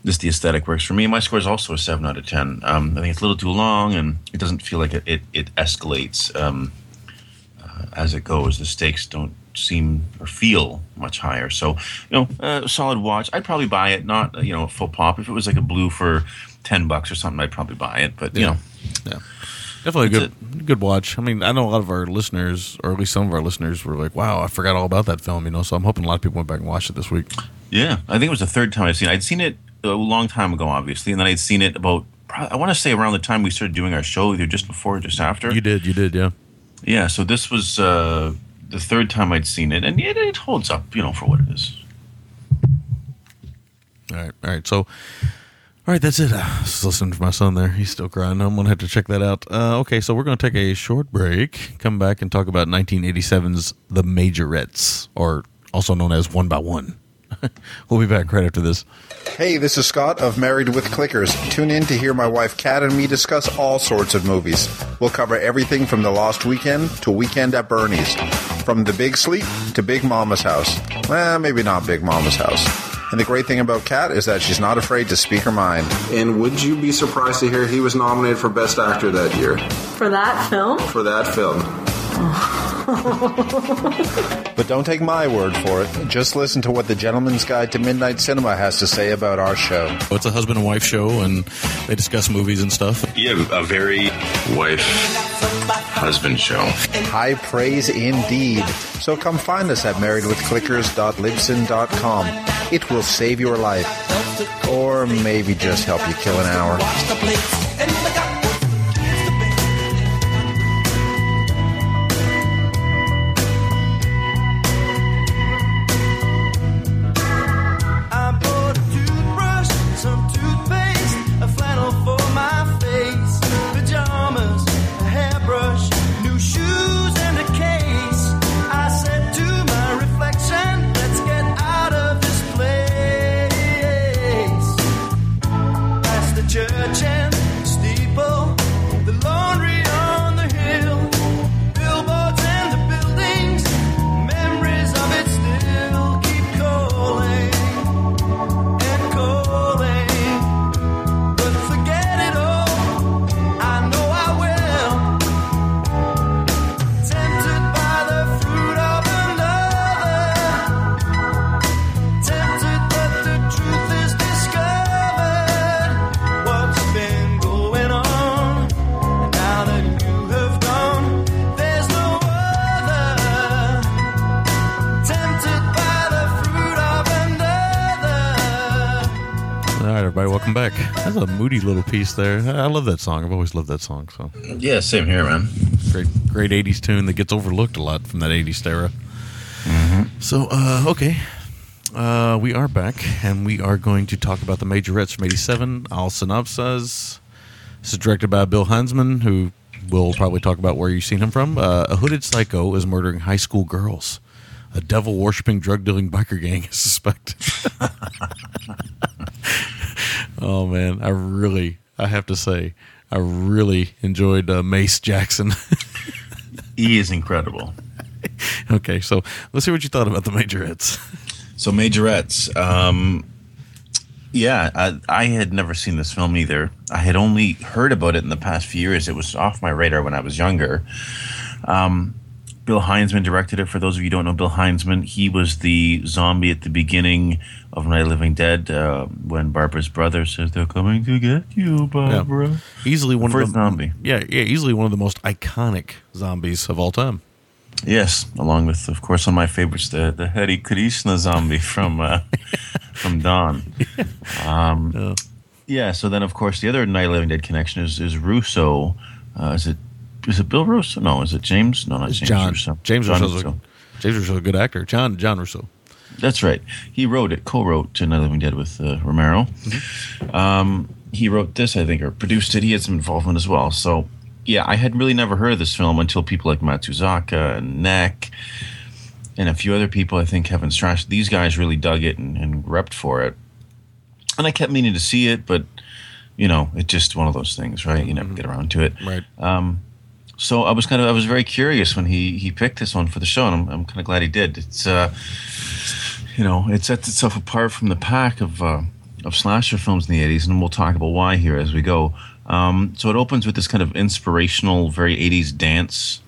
just the aesthetic works for me. My score is also a seven out of ten. Um, I think it's a little too long, and it doesn't feel like it it, it escalates um, uh, as it goes. The stakes don't seem or feel much higher. So you know, uh, solid watch. I'd probably buy it. Not you know a full pop. If it was like a blue for ten bucks or something, I'd probably buy it. But you Yeah. know, Yeah. Definitely a good good watch. I mean, I know a lot of our listeners, or at least some of our listeners, were like, "Wow, I forgot all about that film." You know, so I'm hoping a lot of people went back and watched it this week. yeah. I think it was the third time I've seen. it. I'd seen it a long time ago, obviously, and then I'd seen it about. I want to say around the time we started doing our show, either just before or just after. You did, you did, yeah. Yeah, so this was uh, the third time I'd seen it, and it, it holds up, you know, for what it is. All right, all right. So, all right, that's it. Uh, just listening to my son there. He's still crying. I'm gonna have to check that out. Uh, okay, so we're gonna take a short break. Come back and talk about 1987's The Majorettes, or also known as One by One. we'll be back right after this. Hey, this is Scott of Married with Clickers. Tune in to hear my wife Kat and me discuss all sorts of movies. We'll cover everything from The Lost Weekend to Weekend at Bernie's. From The Big Sleep to Big Mama's House. Well, maybe not Big Mama's House. And the great thing about Kat is that she's not afraid to speak her mind. And would you be surprised to hear he was nominated for Best Actor that year For that film? for that film? But don't take my word for it. Just listen to what the Gentleman's Guide to Midnight Cinema has to say about our show. It's a husband and wife show, and they discuss movies and stuff. Yeah, a very wife husband show. High praise indeed. So come find us at marriedwithclickers.libsyn.com. It will save your life. Or maybe just help you kill an hour. A moody little piece there. I love that song. I've always loved that song. So Yeah, same here, man. great, great '80s tune that gets overlooked a lot from that '80s era. So, uh, okay, uh, we are back, and we are going to talk about the majorettes from '87. I'll synopsize. This is directed by Bill Hinzman, who we'll probably talk about where you've seen him from. Uh, a hooded psycho is murdering high school girls. A devil worshipping, drug dealing biker gang is suspected. oh man, I really, I have to say, I really enjoyed uh, Mace Jackson. He is incredible. okay, so let's see what you thought about the majorettes. So majorettes. Um, yeah, I, I had never seen this film either. I had only heard about it in the past few years. It was off my radar when I was younger. Um, Bill Hinzman directed it. For those of you who don't know Bill Hinzman, he was the zombie at the beginning of Night of the Living Dead uh, when Barbara's brother says they're coming to get you, Barbara. Easily one First of the zombie. Yeah, yeah, easily one of the most iconic zombies of all time. Yes, along with, of course, one of my favorites, the the Hare Krishna zombie from uh, from Dawn. Um, Yeah. yeah. So then, of course, the other Night of the Living Dead connection is is Russo. Uh, is it is it Bill Russo? No, is it James? No, not It's James John Russo. James John Russo's a, James Russo's a good actor. John John Russo. That's right. He wrote it, co-wrote to the Living Dead with uh, Romero. Mm-hmm. Um, he wrote this, I think, or produced it. He had some involvement as well. So, yeah, I had really never heard of this film until people like Matsuzaka and Neck and a few other people, I think Kevin Strash, these guys really dug it and, and repped for it. And I kept meaning to see it, but, you know, it's just one of those things, right? You never get around to it. Right. So I was kind of I was very curious when he he picked this one for the show, and I'm, I'm kind of glad he did. It's uh, you know, it sets itself apart from the pack of uh, of slasher films in the '80s, and we'll talk about why here as we go. Um, so it opens with this kind of inspirational, very '80s dance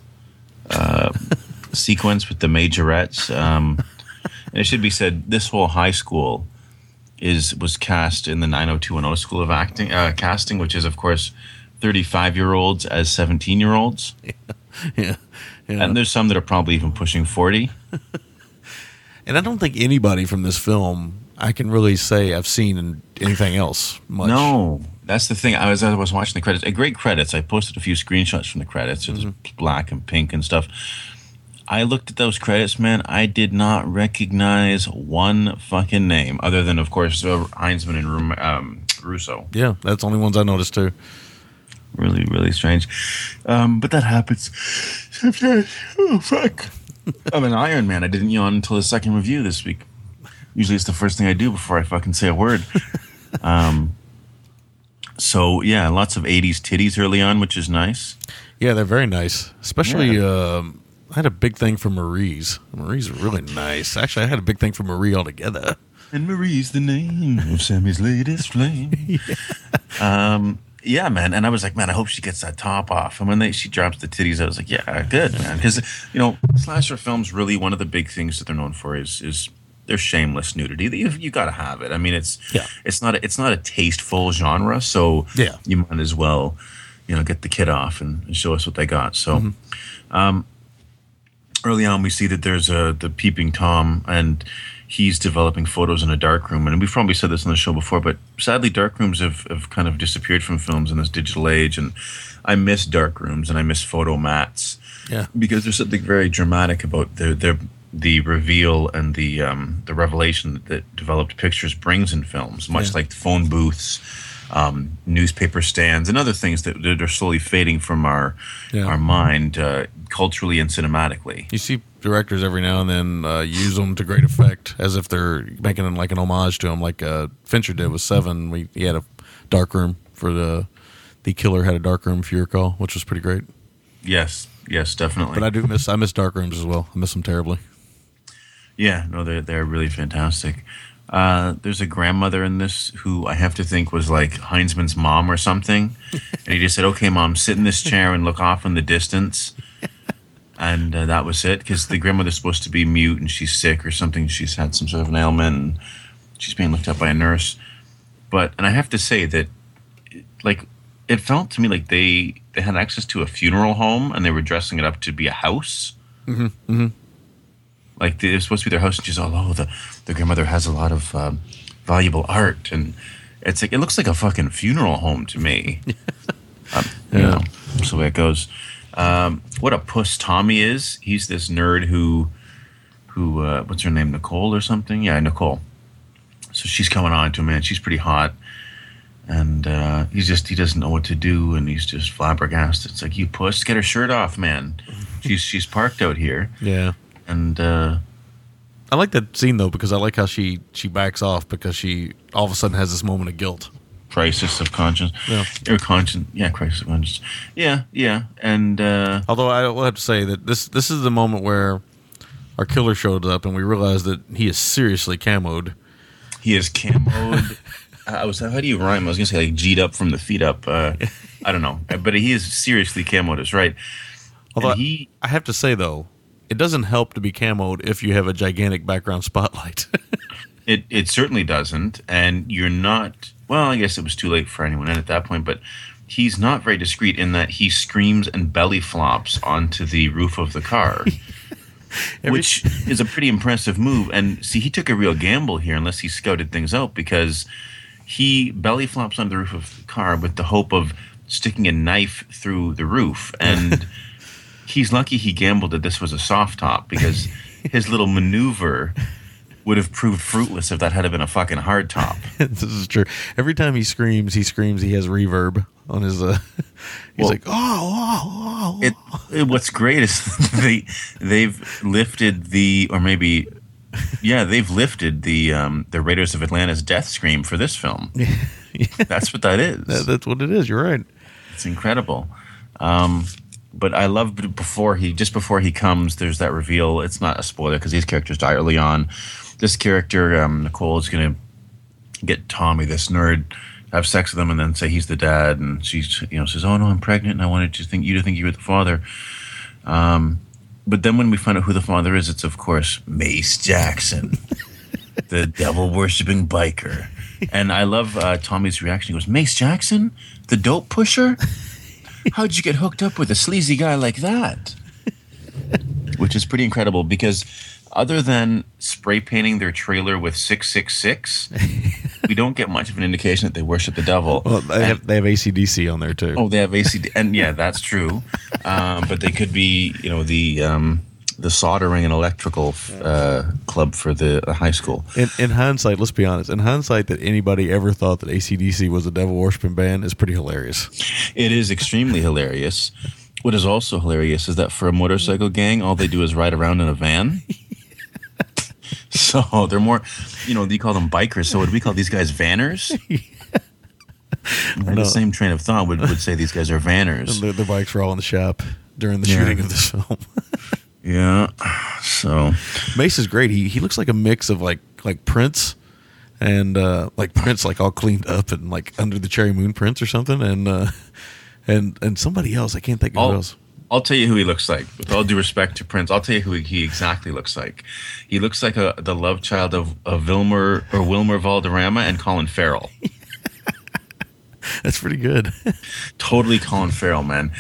uh, sequence with the majorettes. Um, and it should be said, this whole high school is was cast in the 90210 School of Acting uh, casting, which is of course 35 year olds as 17 year olds, Yeah. Yeah. and there's some that are probably even pushing 40. And I don't think anybody from this film I can really say I've seen in anything else much. No, that's the thing. I was I was watching the credits. Uh, great credits. I posted a few screenshots from the credits. It was black and pink and stuff. I looked at those credits, man. I did not recognize one fucking name, other than of course uh, Hinzman and um, Russo. Yeah, that's the only ones I noticed too. Really, really strange. Um, but that happens sometimes. Oh fuck! I'm an Iron Man. I didn't yawn until the second review this week. Usually, it's the first thing I do before I fucking say a word. um, so yeah, lots of '80s titties early on, which is nice. Yeah, they're very nice. Especially, um, I had a big thing for Marie's. Marie's really nice. Actually, I had a big thing for Marie altogether. And Marie's the name of Sammy's latest flame. Um, yeah, man. And I was like, man, I hope she gets that top off. And when they, she drops the titties, I was like, yeah, good, man. Because you know, slasher films really one of the big things that they're known for is is their shameless nudity. You, you got to have it. I mean, it's Yeah. it's not a, it's not a tasteful genre, so Yeah. you might as well, you know, get the kid off and, and show us what they got. So. Um, early on we see that there's a the peeping tom and he's developing photos in a dark room and we've probably said this on the show before but sadly dark rooms have, have kind of disappeared from films in this digital age and i miss dark rooms and i miss Fotomats Yeah. because there's something very dramatic about the the the reveal and the um, the revelation that developed pictures brings in films, much Yeah. like phone booths, um, newspaper stands, and other things that, that are slowly fading from our Yeah. our mind uh, culturally and cinematically. You see directors every now and then uh, use them to great effect, as if they're making them like an homage to them, like uh, Fincher did with Seven. We he had a dark room for the the killer had a dark room, if you recall, which was pretty great. Yes, yes, definitely. But I do miss I miss dark rooms as well. I miss them terribly. Yeah, no, they're they're really fantastic. Uh, there's a grandmother in this who I have to think was like Hinzman's mom or something, and he just said, "Okay, mom, sit in this chair and look off in the distance," and uh, that was it. Because the grandmother's supposed to be mute and she's sick or something. She's had some sort of an ailment and she's being looked at by a nurse. But and I have to say that, like, it felt to me like they they had access to a funeral home and they were dressing it up to be a house like it was supposed to be their house, and she's all, oh, the, the grandmother has a lot of um, valuable art, and It's like it looks like a fucking funeral home to me. um, you Yeah. know, that's the way it goes. Um, what a puss Tommy is. He's this nerd who, who uh, what's her name? Nicole or something? Yeah, Nicole. So she's coming on to him, and she's pretty hot. And uh, he's just he doesn't know what to do, and he's just flabbergasted. It's like you puss, get her shirt off, man. She's she's parked out here, Yeah. And uh, I like that scene though because I like how she she backs off because she all of a sudden has this moment of guilt. crisis of conscience. Yeah. or conscience yeah crisis of conscience. Yeah yeah. And uh Although I will have to say that this this is the moment where our killer showed up and we realized that he is seriously camoed. he is camoed. I was how do you rhyme? I was gonna say like g'd up from the feet up uh i don't know. But he is seriously camoed is right. Although and he I have to say though, it doesn't help to be camoed if you have a gigantic background spotlight. it it certainly doesn't and you're not well i guess it was too late for anyone at that point but he's not very discreet in that he screams and belly flops onto the roof of the car which is a pretty impressive move. And see, he took a real gamble here, unless he scouted things out, because he belly flops on the roof of the car with the hope of sticking a knife through the roof. And he's lucky he gambled that this was a soft top because his little maneuver would have proved fruitless if that had been a fucking hard top. this is true. Every time he screams, he screams. He has reverb on his. Uh, he's Well- like, oh, oh, oh. It, it what's great is they they've lifted the or maybe yeah they've lifted the um, the Raiders of Atlanta's death scream for this film. yeah. That's what that is. That- that's what it is. You're right. It's incredible. Um, but I love before he just before he comes, there's that reveal. It's not a spoiler because these characters die early on. This character, um, Nicole, is going to get Tommy, this nerd, have sex with him, and then say he's the dad, and she's you know says, "Oh no, I'm pregnant, and I wanted to think you to think you were the father." Um, but then when we find out who the father is, it's of course Mace Jackson, the devil worshipping biker. And I love uh, Tommy's reaction. He goes, "Mace Jackson, the dope pusher." How'd you get hooked up with a sleazy guy like that? Which is pretty incredible because other than spray painting their trailer with 666, we don't get much of an indication that they worship the devil. Well, they have they have ACDC on there too. Oh, they have ACD, and yeah, that's true. Um, but they could be, you know, the um, the soldering and electrical uh, club for the, the high school. In, in hindsight, let's be honest. In hindsight, that anybody ever thought that ACDC was a devil worshiping band is pretty hilarious. It is extremely hilarious. What is also hilarious is that for a motorcycle gang, all they do is ride around in a van. so they're more, you know, they call them bikers. So would we call these guys vanners? The same train of thought would, would say these guys are vanners. The, their bikes were all in the shop during the Yeah. shooting of this film. Yeah. So Mace is great. He he looks like a mix of like like Prince and uh like Prince like all cleaned up and like under the cherry moon Prince or something and uh and and somebody else. I can't think of I'll, else. I'll tell you who he looks like. With all due respect to Prince, I'll tell you who he, he exactly looks like. He looks like a, the love child of, of Vilmer or Wilmer Valderrama and Colin Farrell. That's pretty good. totally Colin Farrell, man.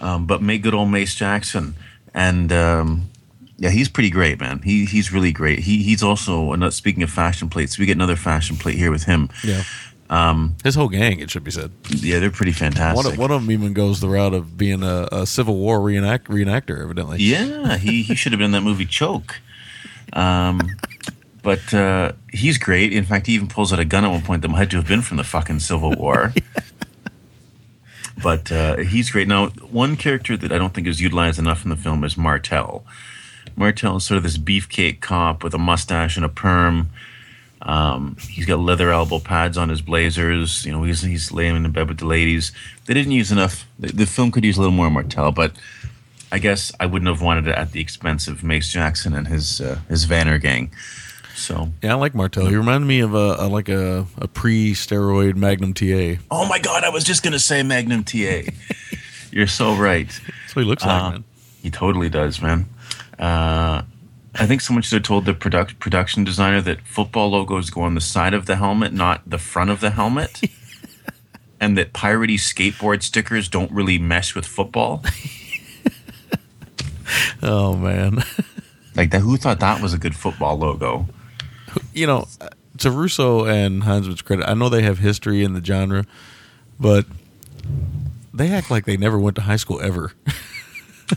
Um, but make good old Mace Jackson, and um, yeah, he's pretty great, man. He he's really great. He he's also and speaking of fashion plates, we get another fashion plate here with him. yeah. Um his whole gang, it should be said. Yeah, they're pretty fantastic. One of, one of them even goes the route of being a, a Civil War reenact, reenactor, evidently. Yeah, he, he should have been in that movie Choke. Um, but uh, he's great. In fact, he even pulls out a gun at one point that had to have been from the fucking Civil War. but uh, he's great. Now, one character that I don't think is utilized enough in the film is Martel. Martel is sort of this beefcake cop with a mustache and a perm. Um, he's got leather elbow pads on his blazers. You know, he's he's laying in the bed with the ladies. They didn't use enough. The, the film could use a little more Martel, but I guess I wouldn't have wanted it at the expense of Mace Jackson and his uh, his Vanner gang. So, Yeah, I like Martel. He reminded me of a, a like a, a pre-steroid Magnum TA. oh my God, I was just gonna say Magnum TA. You're so right. That's what he looks like, Uh, man. He totally does, man. Uh, I think someone should have told the product, production designer that football logos go on the side of the helmet, not the front of the helmet. and that piratey skateboard stickers don't really mesh with football. Oh man. Like that, who thought that was a good football logo? You know, to Russo and Hinzman's credit, I know they have history in the genre, but they act like they never went to high school ever.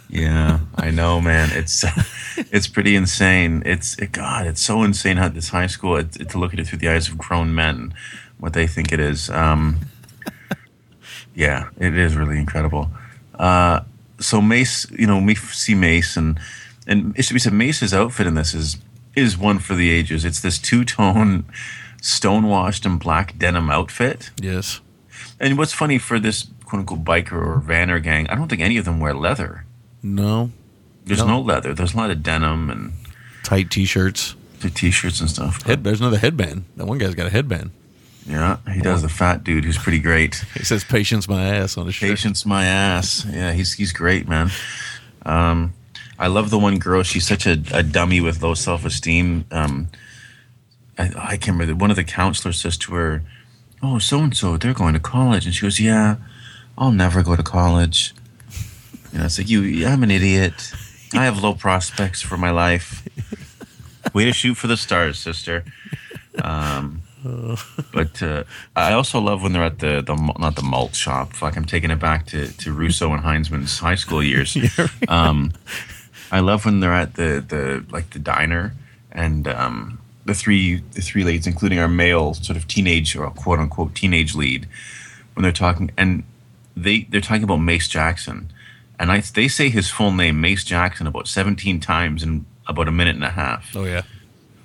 Yeah, I know, man. It's it's pretty insane. It's it, God, it's so insane how this high school it, to look at it through the eyes of grown men, what they think it is. Um, yeah, it is really incredible. Uh, so Mace, you know, we see Mace, and and it should be said, Mace's outfit in this is is one for the ages. It's this two tone, stonewashed and black denim outfit. yes. And what's funny for this quote unquote biker or vanner gang, I don't think any of them wear leather. No. There's No. no, leather. There's a lot of denim and Tight t-shirts. the t-shirts and stuff. Head. There's another headband. That one guy's got a headband. Yeah, he does. The fat dude who's pretty great. He says "Patience, my ass" on his shirt. Patience, my ass. Yeah, he's he's great, man. Um, I love the one girl. She's such a, a dummy with low self esteem. Um, I, I can't remember. One of the counselors says to her, "Oh, so and so, they're going to college," and she goes, "Yeah, I'll never go to college." You know, it's like you. I'm an idiot. I have low prospects for my life. Way to shoot for the stars, sister. Um, but uh, I also love when they're at the, the not the malt shop. Fuck, I'm taking it back to, to Russo and Hinzman's high school years. um, I love when they're at the, the like the diner and um, the three the three leads, including our male sort of teenage or quote unquote teenage lead, when they're talking and they they're talking about Mace Jackson, and I they say his full name Mace Jackson about 17 times in about a minute and a half. Oh yeah.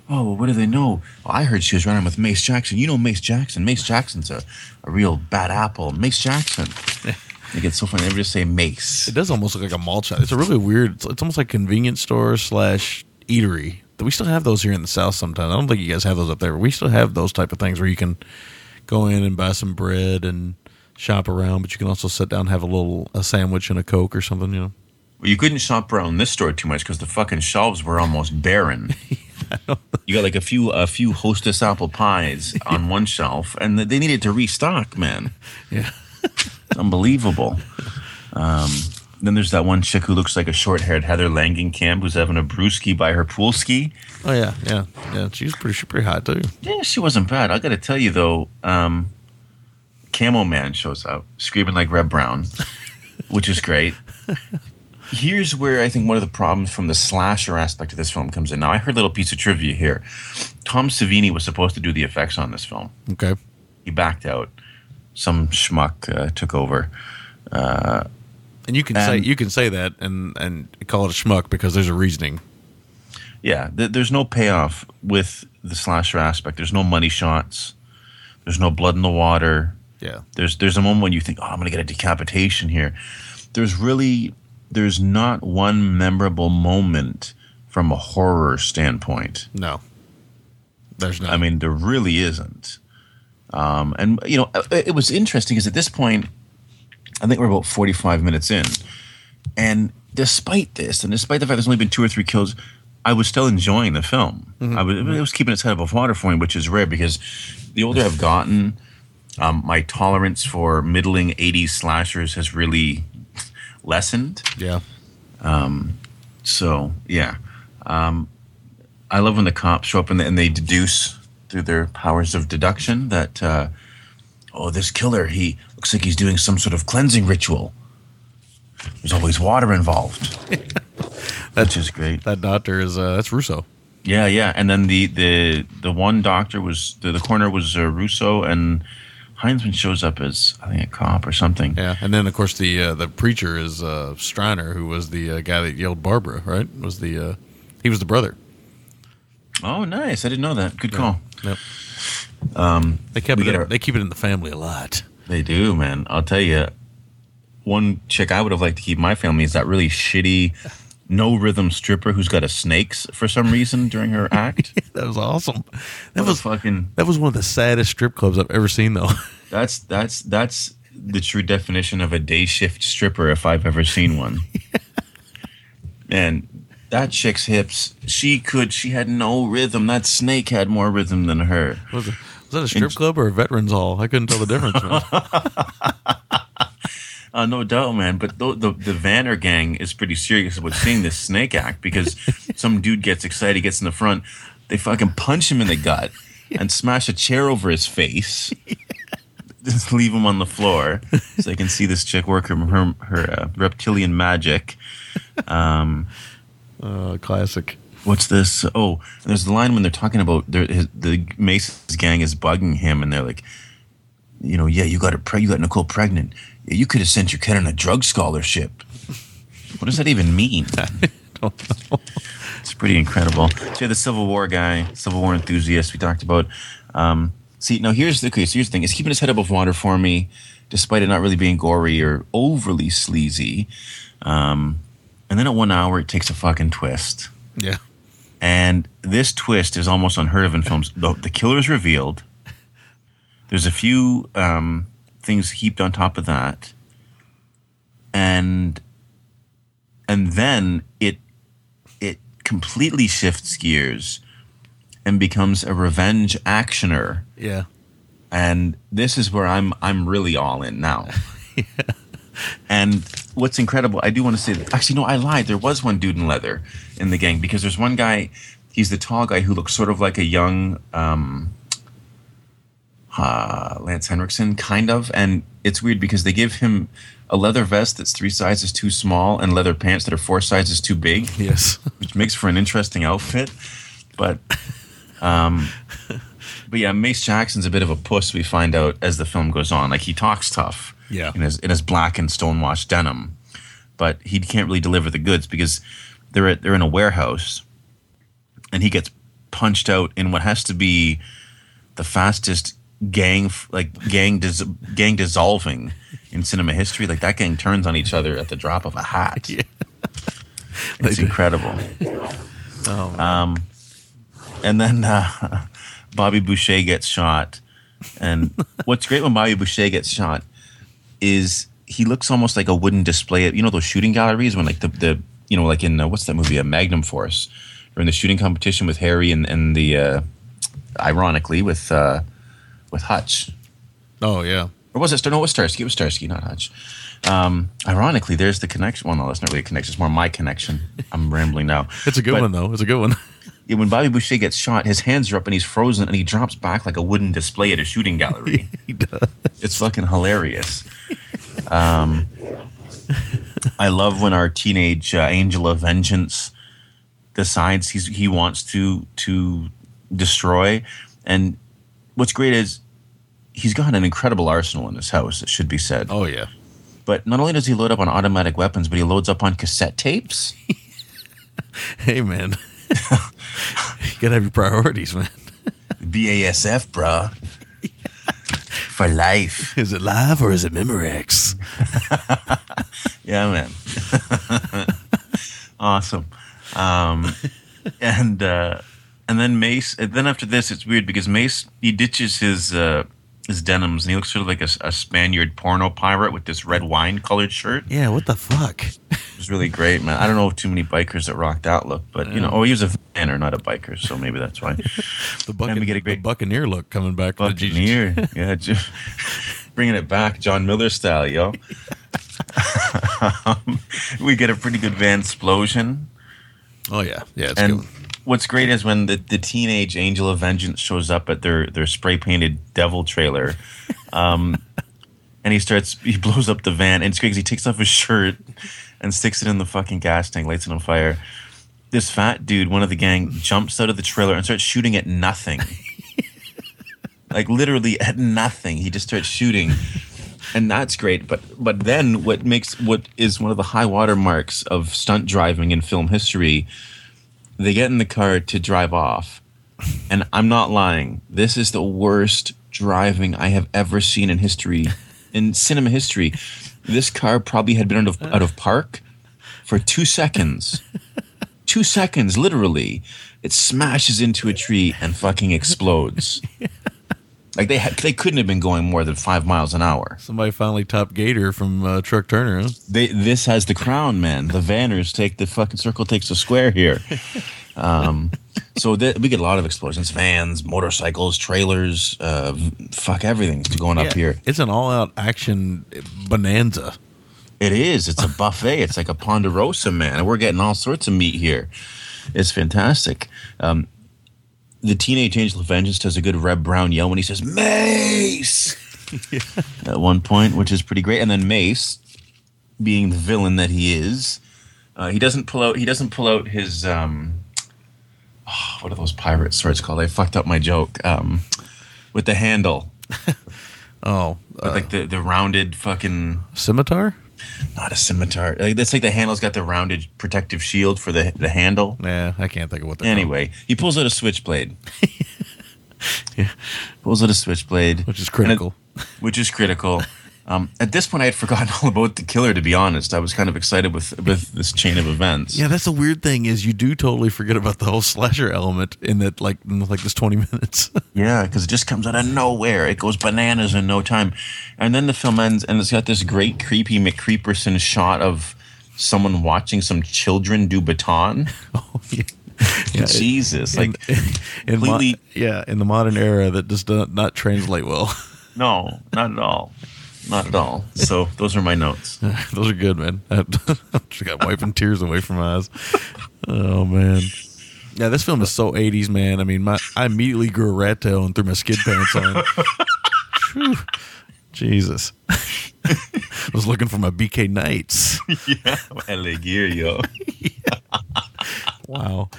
Oh, well, what do they know? Well, I heard she was running with Mace Jackson. You know Mace Jackson. Mace Jackson's a, a real bad apple. Mace Jackson. They get so funny. They just say Mace. It does almost look like a malt shop. It's a really weird. It's, it's almost like convenience store slash eatery. We still have those here in the south. Sometimes I don't think you guys have those up there. But we still have those type of things where you can go in and buy some bread and shop around, but you can also sit down and have a little a sandwich and a coke or something. You know. Well, you couldn't shop around this store too much because the fucking shelves were almost barren. you got like a few a few Hostess apple pies on one shelf, and they needed to restock. Man, Yeah. It's unbelievable. Um, then there's that one chick who looks like a short-haired Heather Langenkamp who's having a brewski by her pool ski. Oh yeah, yeah, yeah. She's pretty, she's pretty hot too. Yeah, she wasn't bad. I got to tell you though, um, Camo Man shows up screaming like Reb Brown, which is great. Here's where I think one of the problems from the slasher aspect of this film comes in. Now, I heard a little piece of trivia here. Tom Savini was supposed to do the effects on this film. Okay. He backed out. Some schmuck uh, took over. And you can say you can say that and and call it a schmuck because there's a reasoning. Yeah, th- there's no payoff with the slasher aspect. There's no money shots. There's no blood in the water. Yeah. There's there's a moment when you think, oh, I'm gonna get a decapitation here. There's really there's not one memorable moment from a horror standpoint. No. There's not. I mean, there really isn't. Um, and you know, it, it was interesting because at this point, I think we're about 45 minutes in, and despite this, and despite the fact there's only been two or three kills, I was still enjoying the film. I was, it was keeping its head above water for me, which is rare because the older I've gotten, um, my tolerance for middling 80s slashers has really lessened. yeah. Um, So yeah, um, I love when the cops show up and they, and they deduce through their powers of deduction that uh, oh, this killer he looks like he's doing some sort of cleansing ritual. There's always water involved, which is great. That doctor is uh, that's Russo. Yeah, yeah. And then the the the one doctor was the, the corner was uh, Russo and Hinzman shows up as I think a cop or something. Yeah, and then of course the uh, the preacher is uh, Streiner, who was the uh, guy that yelled Barbara. Right? Was the uh, he was the brother. Oh, nice! I didn't know that. Good call. Yep. Um, they kept it. our- they keep it in the family a lot. They do, man. I'll tell you, one chick I would have liked to keep my family is that really shitty, no rhythm stripper who's got a snakes for some reason during her act. That was awesome. That What was fucking. that was one of the saddest strip clubs I've ever seen, though. That's that's that's the true definition of a day shift stripper if I've ever seen one. and that chick's hips, she could. She had no rhythm. That snake had more rhythm than her. was, it, was that a strip club or a veterans hall? I couldn't tell the difference. Uh, no doubt, man. But the, the the Vanner gang is pretty serious about seeing this snake act because some dude gets excited, gets in the front, they fucking punch him in the gut, and smash a chair over his face. Just leave him on the floor so they can see this chick work her her, her uh, reptilian magic. Um, Uh, classic. what's this? Oh, there's the line when they're talking about his, the Mason's gang is bugging him, and they're like, you know, yeah, you got her, preg- you got Nicole pregnant. Yeah, you could have sent your kid on a drug scholarship. What does that even mean? It's pretty incredible. So yeah, the Civil War guy, Civil War enthusiast we talked about. Um, see, now here's the okay, so here's the thing: is keeping his head above water for me, despite it not really being gory or overly sleazy. Um, and then at one hour, it takes a fucking twist. Yeah. And this twist is almost unheard of in films. The, the killer is revealed. There's a few um, things heaped on top of that, and and then it it completely shifts gears and becomes a revenge actioner. Yeah. And this is where I'm I'm really all in now. yeah. And what's incredible, I do want to say that actually no, I lied. There was one dude in leather in the gang because there's one guy. He's the tall guy who looks sort of like a young um, uh, Lance Henriksen, kind of. And it's weird because they give him a leather vest that's three sizes too small and leather pants that are four sizes too big Yes. which makes for an interesting outfit. But, um, but yeah, Mace Jackson's a bit of a puss. We find out as the film goes on. Like he talks tough, Yeah. in his in his black and stonewashed denim, but he can't really deliver the goods because they're at, they're in a warehouse, and he gets punched out in what has to be the fastest gang like gang dis- gang dissolving in cinema history. Like that gang turns on each other at the drop of a hat. Yeah. It's incredible. Oh, Um, and then uh, Bobby Boucher gets shot. And what's great when Bobby Boucher gets shot is he looks almost like a wooden display. At you know those shooting galleries when like the, the you know like in uh, what's that movie, a Magnum Force, or in the shooting competition with Harry and and the uh, ironically with uh, with Hutch. oh yeah. Or was it? No, it was Starsky. It was Starsky, not Hutch. Um, ironically, there's the connection. Well, no, that's not really a connection. It's more my connection. I'm rambling now. It's a good But- one though. It's a good one. yeah, when Bobby Boucher gets shot, his hands are up and he's frozen and he drops back like a wooden display at a shooting gallery. he does. it's fucking hilarious. Um, I love when our teenage uh, angel of vengeance decides he's he wants to to destroy, and what's great is he's got an incredible arsenal in his house. It should be said. Oh yeah. But not only does he load up on automatic weapons, but he loads up on cassette tapes. Hey man. you gotta have your priorities, man. BASF, bruh. For life. Is it live or is it Memorex? Yeah, man. awesome. Um, and uh, and then Mace. And then after this, it's weird because Mace he ditches his uh, his denims and he looks sort of like a, a Spaniard porno pirate with this red wine colored shirt. Yeah, what the fuck? It was really great, man. I don't know of too many bikers that rocked that look, but you know, oh, he was a vanner, not a biker, so maybe that's why. The, And we get a great- Buccaneer look coming back Buccaneer, yeah, bringing it back, John Miller style, yo. Um, we get a pretty good van explosion. Oh yeah, yeah, it's and good. What's great is when the, the teenage angel of vengeance shows up at their, their spray painted devil trailer um, and he starts he blows up the van and it's great because he takes off his shirt and sticks it in the fucking gas tank lights it on fire. This fat dude one of the gang jumps out of the trailer and starts shooting at nothing. Like literally at nothing. He just starts shooting and that's great but but then what makes what is one of the high water marks of stunt driving in film history they get in the car to drive off. And i'm not lying. This is the worst driving i have ever seen in history in cinema history. This car probably had been out of, out of park for two seconds. Two seconds literally. It smashes into a tree and fucking explodes like they had, they couldn't have been going more than five miles an hour Somebody finally topped Gator from uh, Truck Turner. Huh? they this has the crown, man. The Vanners take the fucking circle takes the square here. Um, so th- we get a lot of explosions: vans, motorcycles, trailers, uh, fuck everything's going up here. It's an all-out action bonanza. It is. It's a buffet. it's like a Ponderosa, man. And we're getting all sorts of meat here. It's fantastic. Um, the Teenage Angel of Vengeance does a good Reb Brown yell when he says Mace at one point, which is pretty great. And then Mace, being the villain that he is, uh, he doesn't pull out. He doesn't pull out his um, oh, what are those pirate swords called? I fucked up my joke. Um, with the handle, Oh, with uh, like the the rounded fucking scimitar? Not a scimitar. Like, that's like the handle's got the rounded protective shield for the the handle. Nah, I can't think of what Anyway, he pulls out a switchblade. Yeah. Pulls out a switchblade, Which is And it- critical. which is critical. Um, at this point, I had forgotten all about the killer. To be honest, I was kind of excited with with this chain of events. Yeah, that's the weird thing is you do totally forget about the whole slasher element in that like in like this twenty minutes. Yeah, because it just comes out of nowhere. It goes bananas in no time, and then the film ends, and it's got this great creepy McCreeperson shot of someone watching some children do baton. oh, yeah. Yeah, Jesus, in, like in mo- completely- yeah, in the modern era that does not, not translate well. no, not at all, not at all. So those are my notes. Those are good, man. I just got wiping tears away from my eyes. Oh man. Yeah, this film is so 80s, man. I mean, my I immediately grew a rat tail and threw my skid pants on. Jesus. I was looking for my BK Knights. yeah, LA gear, yo. Wow.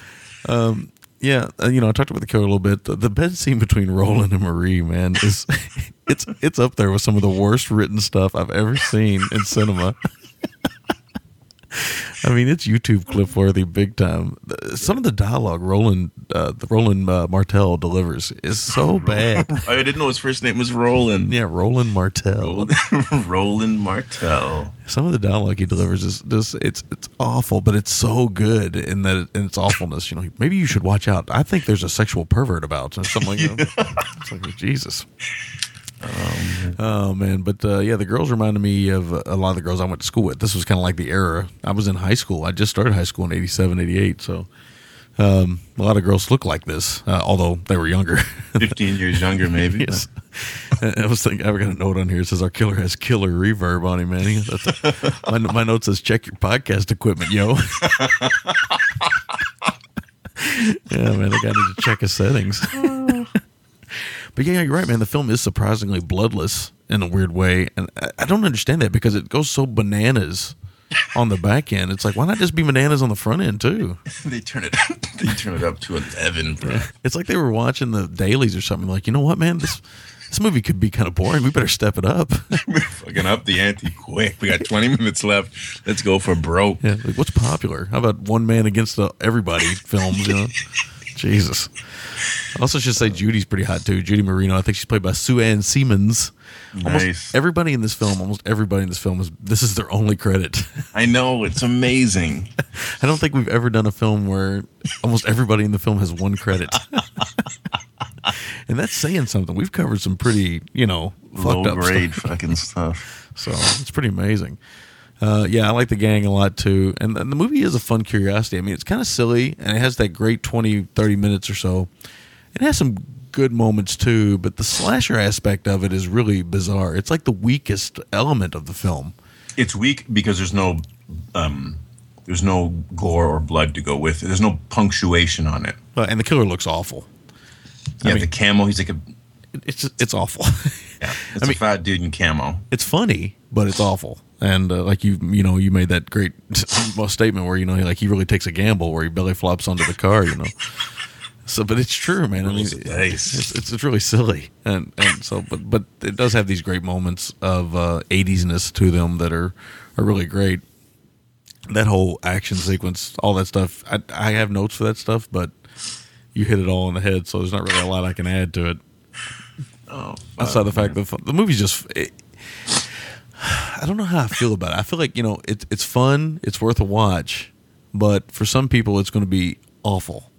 Um, yeah, uh, you know, I talked about the killer a little bit. The, the bed scene between Roland and Marie, man, is it's it's up there with some of the worst written stuff I've ever seen in cinema. I mean, it's YouTube clip worthy, big time. Some of the dialogue Roland, uh, the Roland uh, Martell delivers is so bad. I didn't know his first name was Roland. Yeah, Roland Martell. Roland Martell. Some of the dialogue he delivers is just it's it's awful, but it's so good in that in its awfulness. You know, maybe you should watch out. I think there's a sexual pervert about or something like that. It's like Jesus. Oh man, but uh, yeah, the girls reminded me of a lot of the girls I went to school with. This was kind of like the era I was in high school. I just started high school in 87, 88, so um, a lot of girls look like this, uh, although they were younger. 15 years younger, maybe. Yes. I was thinking, I've got a note on here. It says our killer has killer reverb on him, man. He- That's, my, my note says check your podcast equipment, yo. yeah, man, I got to check his settings. But yeah, you're right, man. The film is surprisingly bloodless in a weird way, and I, I don't understand that because it goes so bananas on the back end. It's like, why not just be bananas on the front end too? they turn it they turn it up to 11, bro. It's like they were watching the dailies or something. Like, you know what, man, this this movie could be kind of boring. We better step it up. Fucking up the ante quick. We got 20 minutes left. Let's go for broke. yeah, like, what's popular? How about one man against the everybody films? You know, Jesus. I also should say Judy's pretty hot too. Judy Marino. I think she's played by Sue Ann Siemens. Almost Nice. everybody in this film, almost everybody in this film is this is their only credit. I know. It's amazing. I don't think we've ever done a film where almost everybody in the film has one credit. and that's saying something. We've covered some pretty, you know, Low up grade stuff. fucking stuff. So it's pretty amazing. Uh, yeah, I like the gang a lot too. And, and the movie is a fun curiosity. I mean, it's kind of silly and it has that great 20, 30 minutes or so. It has some good moments too, but the slasher aspect of it is really bizarre. It's like the weakest element of the film. It's weak because there's no um there's no gore or blood to go with it. There's no punctuation on it. Uh, and the killer looks awful. Yeah, mean- the camo, he's like a It's it's awful. yeah, it's I mean- a fat dude in camo. it's funny, but it's awful. And uh, like you, you know, you made that great statement where you know, like he really takes a gamble where he belly flops onto the car, you know. So, but it's true, man. I mean, Rolls the dice. it's, it's it's really silly, and and so, but but it does have these great moments of uh, 80s-ness to them that are are really great. That whole action sequence, all that stuff. I I have notes for that stuff, but you hit it all on the head, so there's not really a lot I can add to it. Oh, Outside the fact that the, the movie's just. It, I don't know how I feel about it. I feel like you know it's it's fun, it's worth a watch, but for some people it's going to be awful.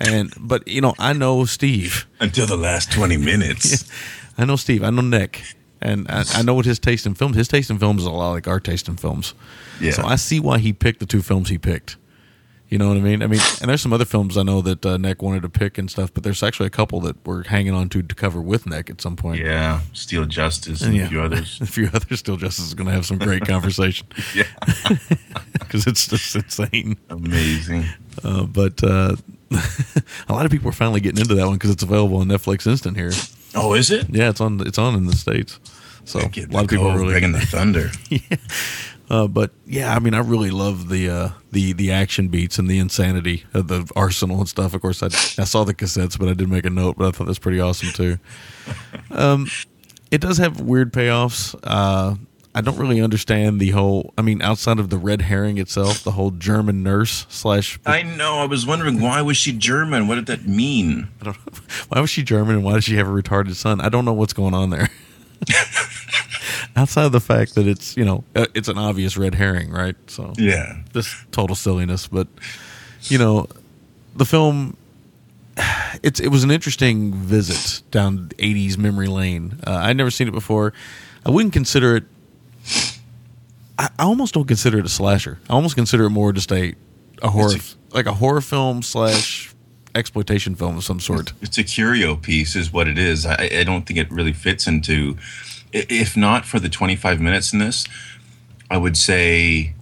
And but you know I know Steve, until the last 20 minutes. I know Steve, I know Nick, and I, I know what his taste in films. His taste in films is a lot like our taste in films. Yeah. So I see why he picked the two films he picked. You know what I mean? I mean, and there's some other films I know that uh, Nick wanted to pick and stuff, but there's actually a couple that we're hanging on to to cover with Nick at some point. Yeah, Steel Justice and Yeah. a few others. a few others. Steel Justice is going to have some great conversation Yeah, because it's just insane. amazing. Uh, but uh, a lot of people are finally getting into that one because it's available on Netflix Instant here. Oh, is it? Yeah, it's on. It's on in the states. So a lot of people are really bringing the thunder. Uh, but yeah, I mean, I really love the uh, the the action beats and the insanity of the arsenal and stuff. Of course, I I saw the cassettes, but I did make a note. But I thought that's pretty awesome too. Um, it does have weird payoffs. Uh, I don't really understand the whole. I mean, outside of the red herring itself, the whole German nurse slash. I know. I was wondering why was she German? What did that mean? I don't know. Why was she German and why did she have a retarded son? I don't know what's going on there. outside of the fact that it's you know uh, it's an obvious red herring, right? So Yeah. just total silliness. But you know, the film. It's it was an interesting visit down '80s memory lane. Uh, I'd never seen it before. I wouldn't consider it. I, I almost don't consider it a slasher. I almost consider it more just a a horror, It's like a horror film slash exploitation film of some sort. It's a curio piece, is what it is. I, I don't think it really fits into. If not for the 25 minutes in this, I would say,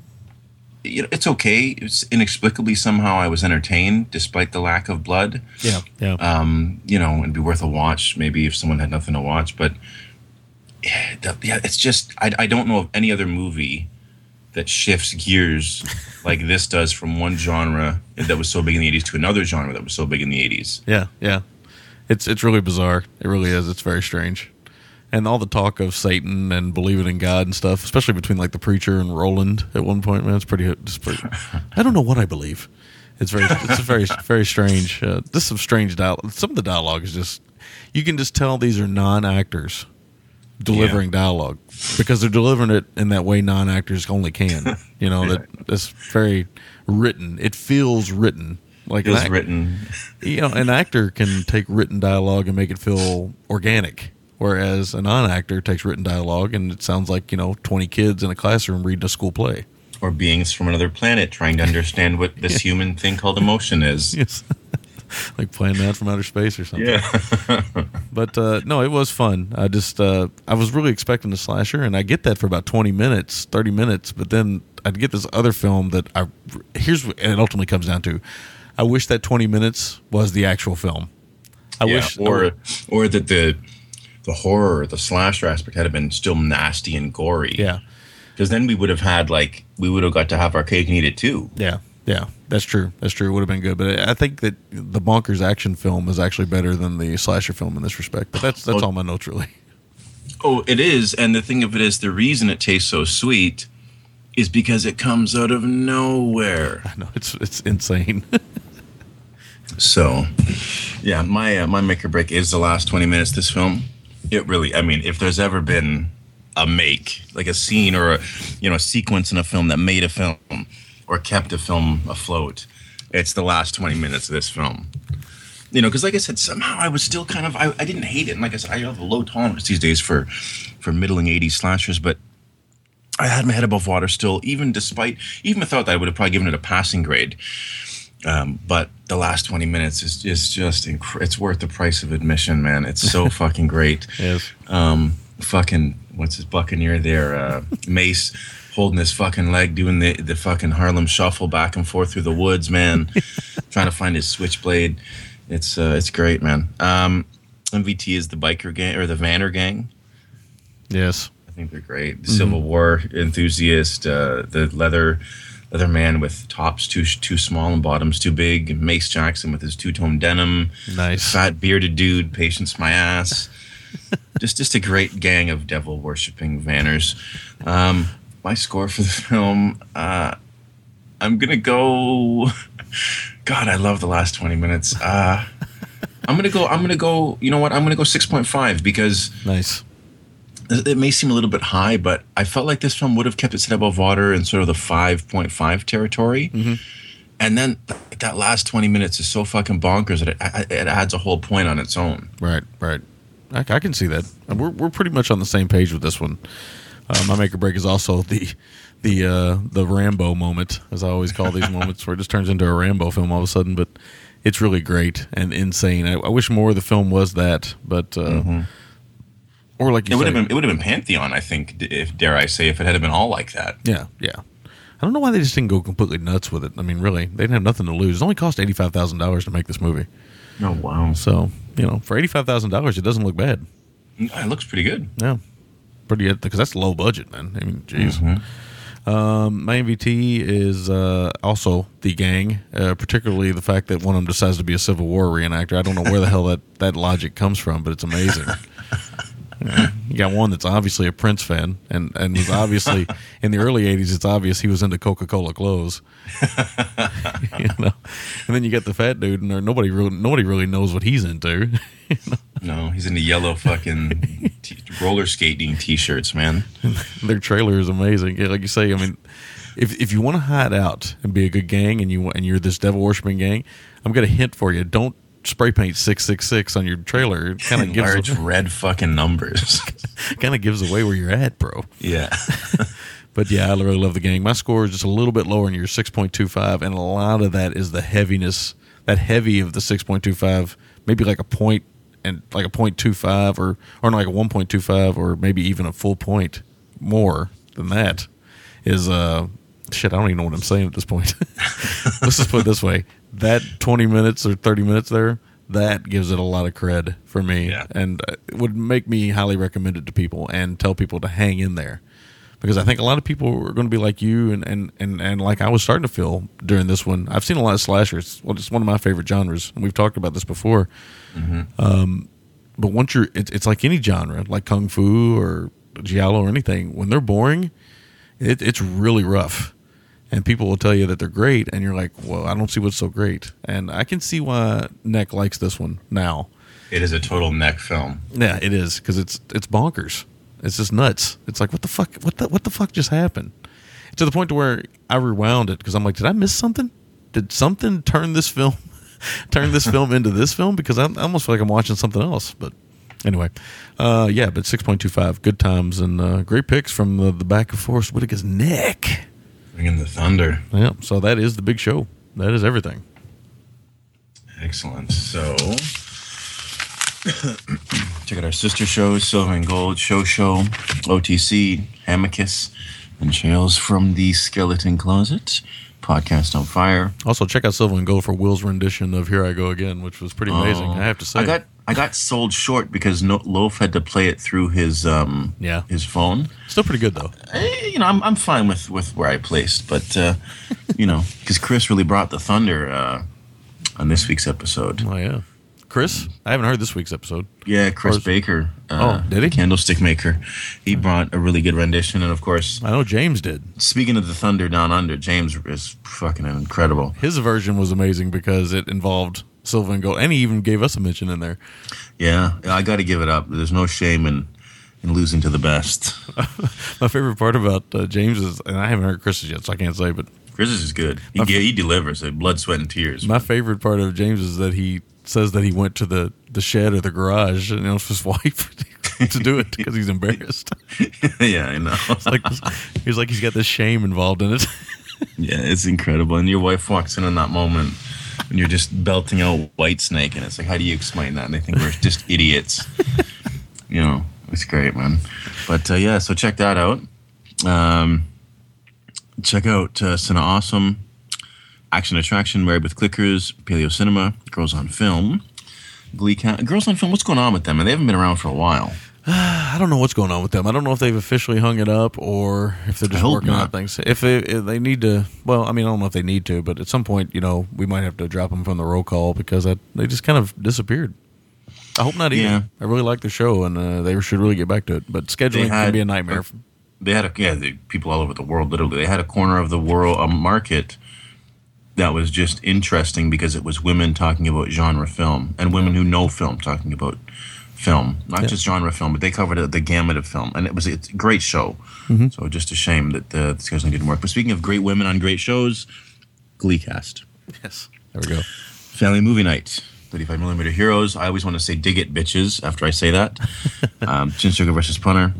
you know, it's okay. It's inexplicably somehow I was entertained despite the lack of blood. Yeah, yeah. Um, you know, it'd be worth a watch maybe if someone had nothing to watch. But yeah, yeah it's just I, I don't know of any other movie that shifts gears like this does from one genre that was so big in the 80s to another genre that was so big in the 80s. Yeah, yeah. It's it's really bizarre. It really is. It's very strange. And all the talk of Satan and believing in God and stuff, especially between like the preacher and Roland at one point, man, it's pretty. It's pretty I don't know what I believe. It's very, it's very, very strange. Uh, this is some strange dialogue. Some of the dialogue is just, you can just tell these are non-actors delivering dialogue because they're delivering it in that way non-actors only can. You know that that's very written. It feels written. Like It was act- written. you know, an actor can take written dialogue and make it feel organic, whereas a non-actor takes written dialogue and it sounds like you know twenty kids in a classroom reading a school play. or beings from another planet trying to understand what this human thing called emotion is. Yes, like playing that from outer space or something. Yeah. But uh, no, it was fun. I just uh, I was really expecting a slasher, and I get that for about twenty minutes, thirty minutes. But then I'd get this other film that I here's what it ultimately comes down to. I wish that twenty minutes was the actual film. I Yeah, wish, or or that the the horror, the slasher aspect had been still nasty and gory. yeah, Because then we would have had like we would have got to have our cake and eat it too. Yeah, yeah, that's true. That's true. It would have been good, but I think that the bonkers action film is actually better than the slasher film in this respect. But that's that's Oh. all my notes really. Oh, it is. And the thing of it is, the reason it tastes so sweet is because it comes out of nowhere. I know it's it's insane. So, yeah, my uh, my make or break is the last twenty minutes. of This film, it really. I mean, if there's ever been a make, like a scene or a you know a sequence in a film that made a film or kept a film afloat, it's the last twenty minutes of this film. You know, because like I said, somehow I was still kind of I, I didn't hate it. And like I said, I have a low tolerance these days for for middling '80s slashers, but I had my head above water still, even despite even without that, I would have probably given it a passing grade. Um, but the last 20 minutes is, is just inc- it's worth the price of admission, man. It's so fucking great. yes. Um, fucking what's his Buccaneer there? Uh, Mace holding his fucking leg, doing the the fucking Harlem shuffle back and forth through the woods, man. trying to find his switchblade. It's uh, it's great, man. Um, MVT is the biker gang or the Vanner gang. Yes. I think they're great. The Civil War enthusiast, uh, the leather leather man with tops too too small and bottoms too big. Mace Jackson with his two tone denim. Nice. Fat bearded dude, patience my ass. just just a great gang of devil worshipping vanners. Um, my score for the film, uh, I'm gonna go. God, I love the last twenty minutes. Uh, I'm gonna go. I'm gonna go. You know what? I'm gonna go six point five because Nice. It may seem a little bit high, but I felt like this film would have kept its head above water in sort of the 5.5 territory. And then th- that last 20 minutes is so fucking bonkers that it, it adds a whole point on its own. Right. Right. I, I can see that. We're we're pretty much on the same page with this one. Uh, my make or break is also the the uh, the Rambo moment, as I always call these moments, where it just turns into a Rambo film all of a sudden. But it's really great and insane. I, I wish more of the film was that, but uh, or like you It would say, have been it would have been Pantheon, I think, if dare I say, if it had been all like that. Yeah, yeah. I don't know why they just didn't go completely nuts with it. I mean, really, they didn't have nothing to lose. It only cost eighty five thousand dollars to make this movie. Oh wow, So you know, for eighty five thousand dollars, it doesn't look bad. it looks pretty good. Yeah, pretty good because that's low budget, man. I mean, jeez. Um, my MVT is uh, also the gang, uh, particularly the fact that one of them decides to be a Civil War reenactor. I don't know where the hell that, that logic comes from, but it's amazing. You got one that's obviously a Prince fan, and and was obviously in the early '80s. It's obvious he was into Coca Cola clothes, you know. And then you get the fat dude, and nobody really nobody really knows what he's into. No, he's in the yellow fucking t- roller skating t-shirts, man. Their trailer is amazing. Yeah, like you say, I mean, if if you want to hide out and be a good gang, and you and you're this devil worshiping gang, I'm gonna hint for you. Don't spray paint six six six on your trailer. It kind of gives large red fucking numbers. kind of gives away where you're at, bro. yeah. But yeah, I really love the gang. My score is just a little bit lower than your 6.25, and a lot of that is the heaviness, that heavy of the 6.25, maybe like a point and like a 0.25 or or like a 1.25 or maybe even a full point more than that is uh shit. I don't even know what I'm saying at this point. Let's just put it this way: that 20 minutes or 30 minutes there. That gives it a lot of cred for me, Yeah. and it would make me highly recommend it to people and tell people to hang in there because I think a lot of people are going to be like you and, and, and, and like I was starting to feel during this one. I've seen a lot of slashers. Well, it's one of my favorite genres, and we've talked about this before. Um, but once you're, it's, it's like any genre, like kung fu or giallo or anything. When they're boring, it, it's really rough, and people will tell you that they're great, and you're like, well, I don't see what's so great, and I can see why Neck likes this one now. It is a total neck film. Yeah, it is because it's it's bonkers. It's just nuts. It's like what the fuck? What the what the fuck just happened? To the point to where I rewound it because I'm like, did I miss something? Did something turn this film turn this film into this film? Because I, I almost feel like I'm watching something else. But anyway, uh, yeah, but 6.25, good times and uh, great picks from the, the back of Forest Whitaker's neck. Bring in the thunder. Yeah, so that is the big show. That is everything. Excellent. So, check out our sister shows Silver and Gold, Show Show, OTC, Amicus, and Trails from the Skeleton Closet, Podcast on Fire. Also, check out Silver and Gold for Will's rendition of "Here I Go Again," which was pretty amazing. Oh. I have to say. I got I got sold short because no, Loaf had to play it through his um Yeah. his phone. still pretty good though. Eh, you know, I'm I'm fine with with where I placed, but uh, you know, because Chris really brought the thunder uh, on this week's episode. Oh yeah, Chris. I haven't heard this week's episode. Yeah, Chris Baker. Uh, Oh, did he? Candlestick maker. He brought a really good rendition, and of course, I know James did. speaking of the Thunder Down Under, James is fucking incredible. His version was amazing because it involved silver and gold, and he even gave us a mention in there. Yeah, I got to give it up. There's no shame in in losing to the best. My favorite part about uh, James is, and I haven't heard Chris's yet, so I can't say, but Chris is good. He, he delivers. uh, Blood, sweat, and tears. my favorite part of James is that he says that he went to the, the shed or the garage and asked his wife to do it because he's embarrassed. yeah, I know. It's like he's like he's got this shame involved in it. yeah, it's incredible. And your wife walks in in that moment, and you're just belting out Whitesnake, and it's like, how do you explain that? And they think we're just idiots. you know, it's great, man. But uh, yeah, so check that out. Um, check out uh, Awesome, Action Attraction, Married with Clickers, Paleo Cinema, Girls on Film, Glee Ca- Girls on Film. What's going on with them? And they haven't been around for a while. I don't know what's going on with them. I don't know if they've officially hung it up or if they're just working on things. If they, if they need to, well, I mean, I don't know if they need to, but at some point, you know, we might have to drop them from the roll call because that, they just kind of disappeared. I hope not either. Yeah. I really like the show and uh, they should really get back to it. But scheduling can be a nightmare. they had a yeah the people all over the world literally they had a corner of the world a market that was just interesting because it was women talking about genre film and women who know film talking about film not just genre film but they covered the, the gamut of film and it was it's a great show so just a shame that uh, the scheduling didn't work but speaking of great women on great shows Glee cast. Yes. There we go. Family Movie Night, 35 millimeter heroes. I always want to say dig it, bitches, after I say that. um, Chin Sugar versus Punter,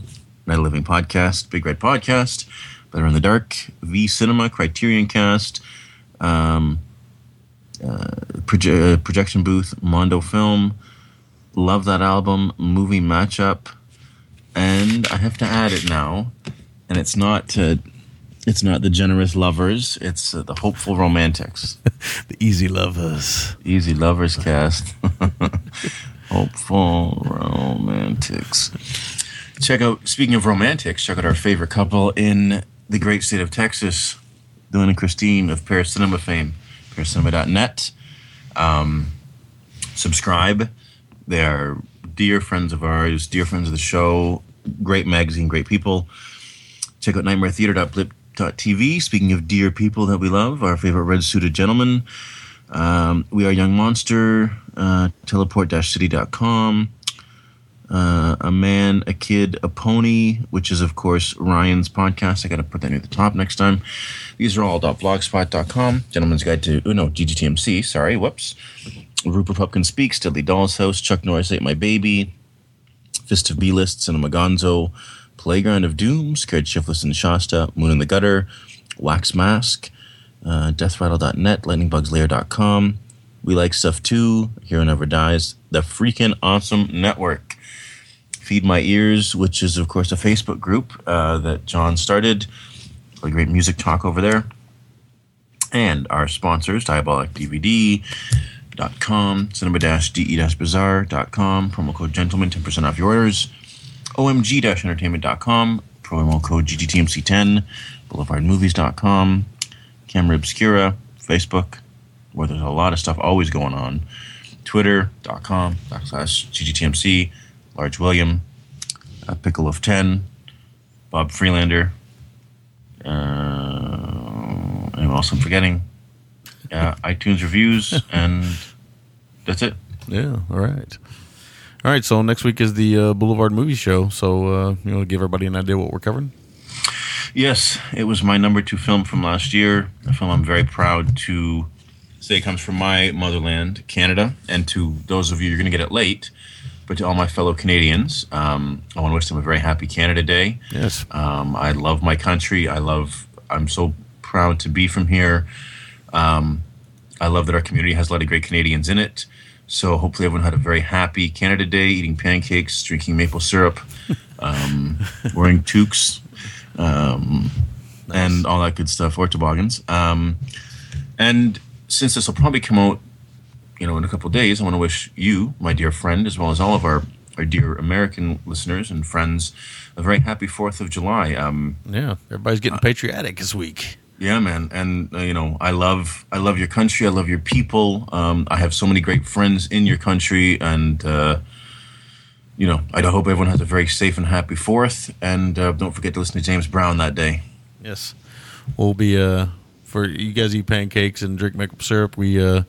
Night of Living Podcast, Big Red Podcast, Better in the Dark, V Cinema, Criterion Cast, um, uh, proje- uh, Projection Booth, Mondo Film, Love That Album, Movie Matchup, and I have to add it now, and it's not. Uh, It's not the generous lovers. It's uh, the hopeful romantics. The easy lovers. Easy lovers cast. hopeful romantics. Check out. Speaking of romantics, check out our favorite couple in the great state of Texas, Dylan and Christine of Paracinema fame, Paracinema.net. Um, subscribe. They are dear friends of ours, dear friends of the show. Great magazine, great people. Check out nightmaretheater.blip.tv. Speaking of dear people that we love, our favorite red suited gentleman. Um, we are Young Monster, uh, teleport-city.com. Uh, a man, a kid, a pony, which is of course Ryan's podcast. I got to put that near the top next time. These are all dot .blogspot.com. Gentleman's Guide to oh no GGTMC. Sorry, whoops. Rupert Pupkin speaks. Deadly Doll's House. Chuck Norris ate my baby. Fist of B List. Cinema Gonzo. Playground of Doom. Scared Shiftless and Shasta. Moon in the Gutter. Wax Mask. Uh, DeathRattle.net. LightningBugsLair.com. We like stuff too. Hero Never Dies. The freaking awesome network. Feed My Ears, which is, of course, a Facebook group uh, that John started. A great music talk over there. And our sponsors, DiabolicDVD.com, cinema-de-bazaar.com, promo code gentleman, 10% off your orders. OMG-entertainment.com, promo code GGTMC10, boulevardmovies.com, Camera Obscura, Facebook, where there's a lot of stuff always going on. Twitter.com backslash GGTMC, Large William, uh, Pickle of 10, Bob Freelander. Uh, I'm also forgetting? Uh, iTunes reviews, and that's it. Yeah. All right. All right. So next week is the uh, Boulevard Movie Show. So uh, you know, give everybody an idea what we're covering. Yes, it was my number two film from last year. A film I'm very proud to say comes from my motherland, Canada. And to those of you, you're going to get it late, but to all my fellow Canadians, um, I want to wish them a very happy Canada Day. Yes. Um, I love my country. I love. I'm so proud to be from here. Um, I love that our community has a lot of great Canadians in it. So hopefully everyone had a very happy Canada Day, eating pancakes, drinking maple syrup, um, wearing toques, um, and all that good stuff, or toboggans. Um, and since this will probably come out, you know, in a couple of days, I want to wish you, my dear friend, as well as all of our, our dear American listeners and friends, a very happy Fourth of July. Um, Yeah. Everybody's getting patriotic this week. Yeah, man, and uh, you know, I love I love your country. I love your people. Um, I have so many great friends in your country, and uh, you know, I hope everyone has a very safe and happy Fourth. And uh, don't forget to listen to James Brown that day. Yes. We'll be uh for you guys eat pancakes and drink maple syrup. We uh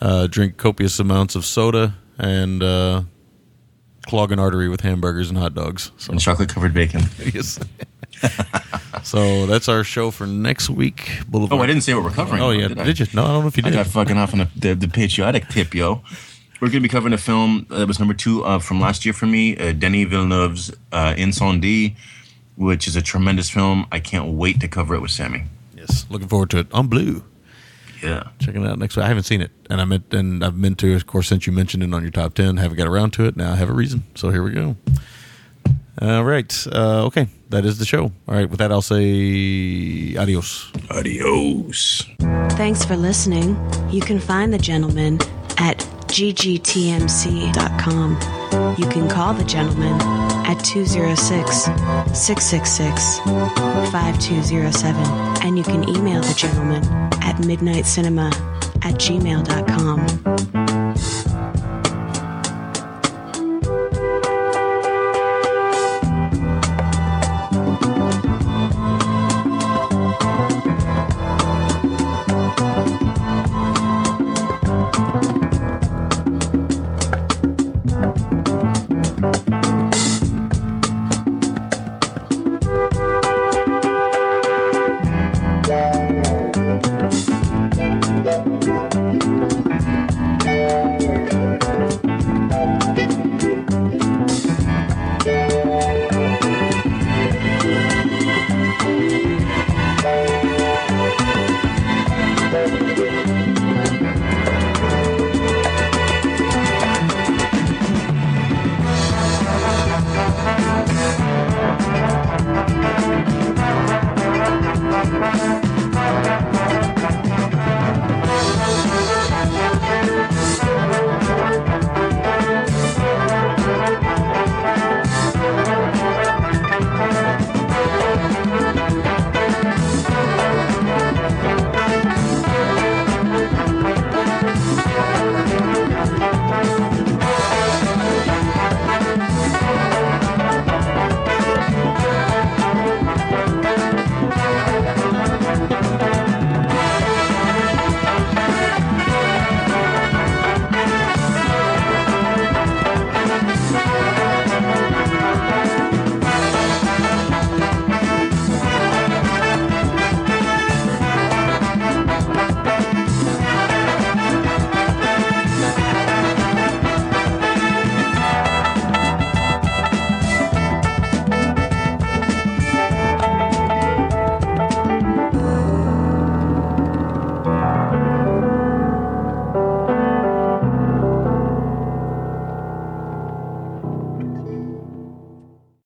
uh drink copious amounts of soda and uh clog an artery with hamburgers and hot dogs. So And chocolate covered bacon. yes. so that's our show for next week. Boulevard. Oh, I didn't say what we're covering. Oh yeah, did, I? did you? No, I don't know if you I did. got fucking off on the, the, the patriotic tip, yo. We're going to be covering a film that was number two uh, from last year for me, uh, Denis Villeneuve's uh, Incendies, which is a tremendous film. I can't wait to cover it with Sammy. yes, looking forward to it. On Blue. Yeah. Checking it out next week. I haven't seen it, and I meant and I've meant to, of course, since you mentioned it on your top ten. Haven't got around to it. Now I have a reason. So here we go. All right. Uh, okay, that is the show. All right. With that, I'll say adios. Adios. Thanks for listening. You can find the gentleman at ggtmc.com. You can call the gentleman at 206 666 5207. And you can email the gentleman at midnightcinema at gmail.com.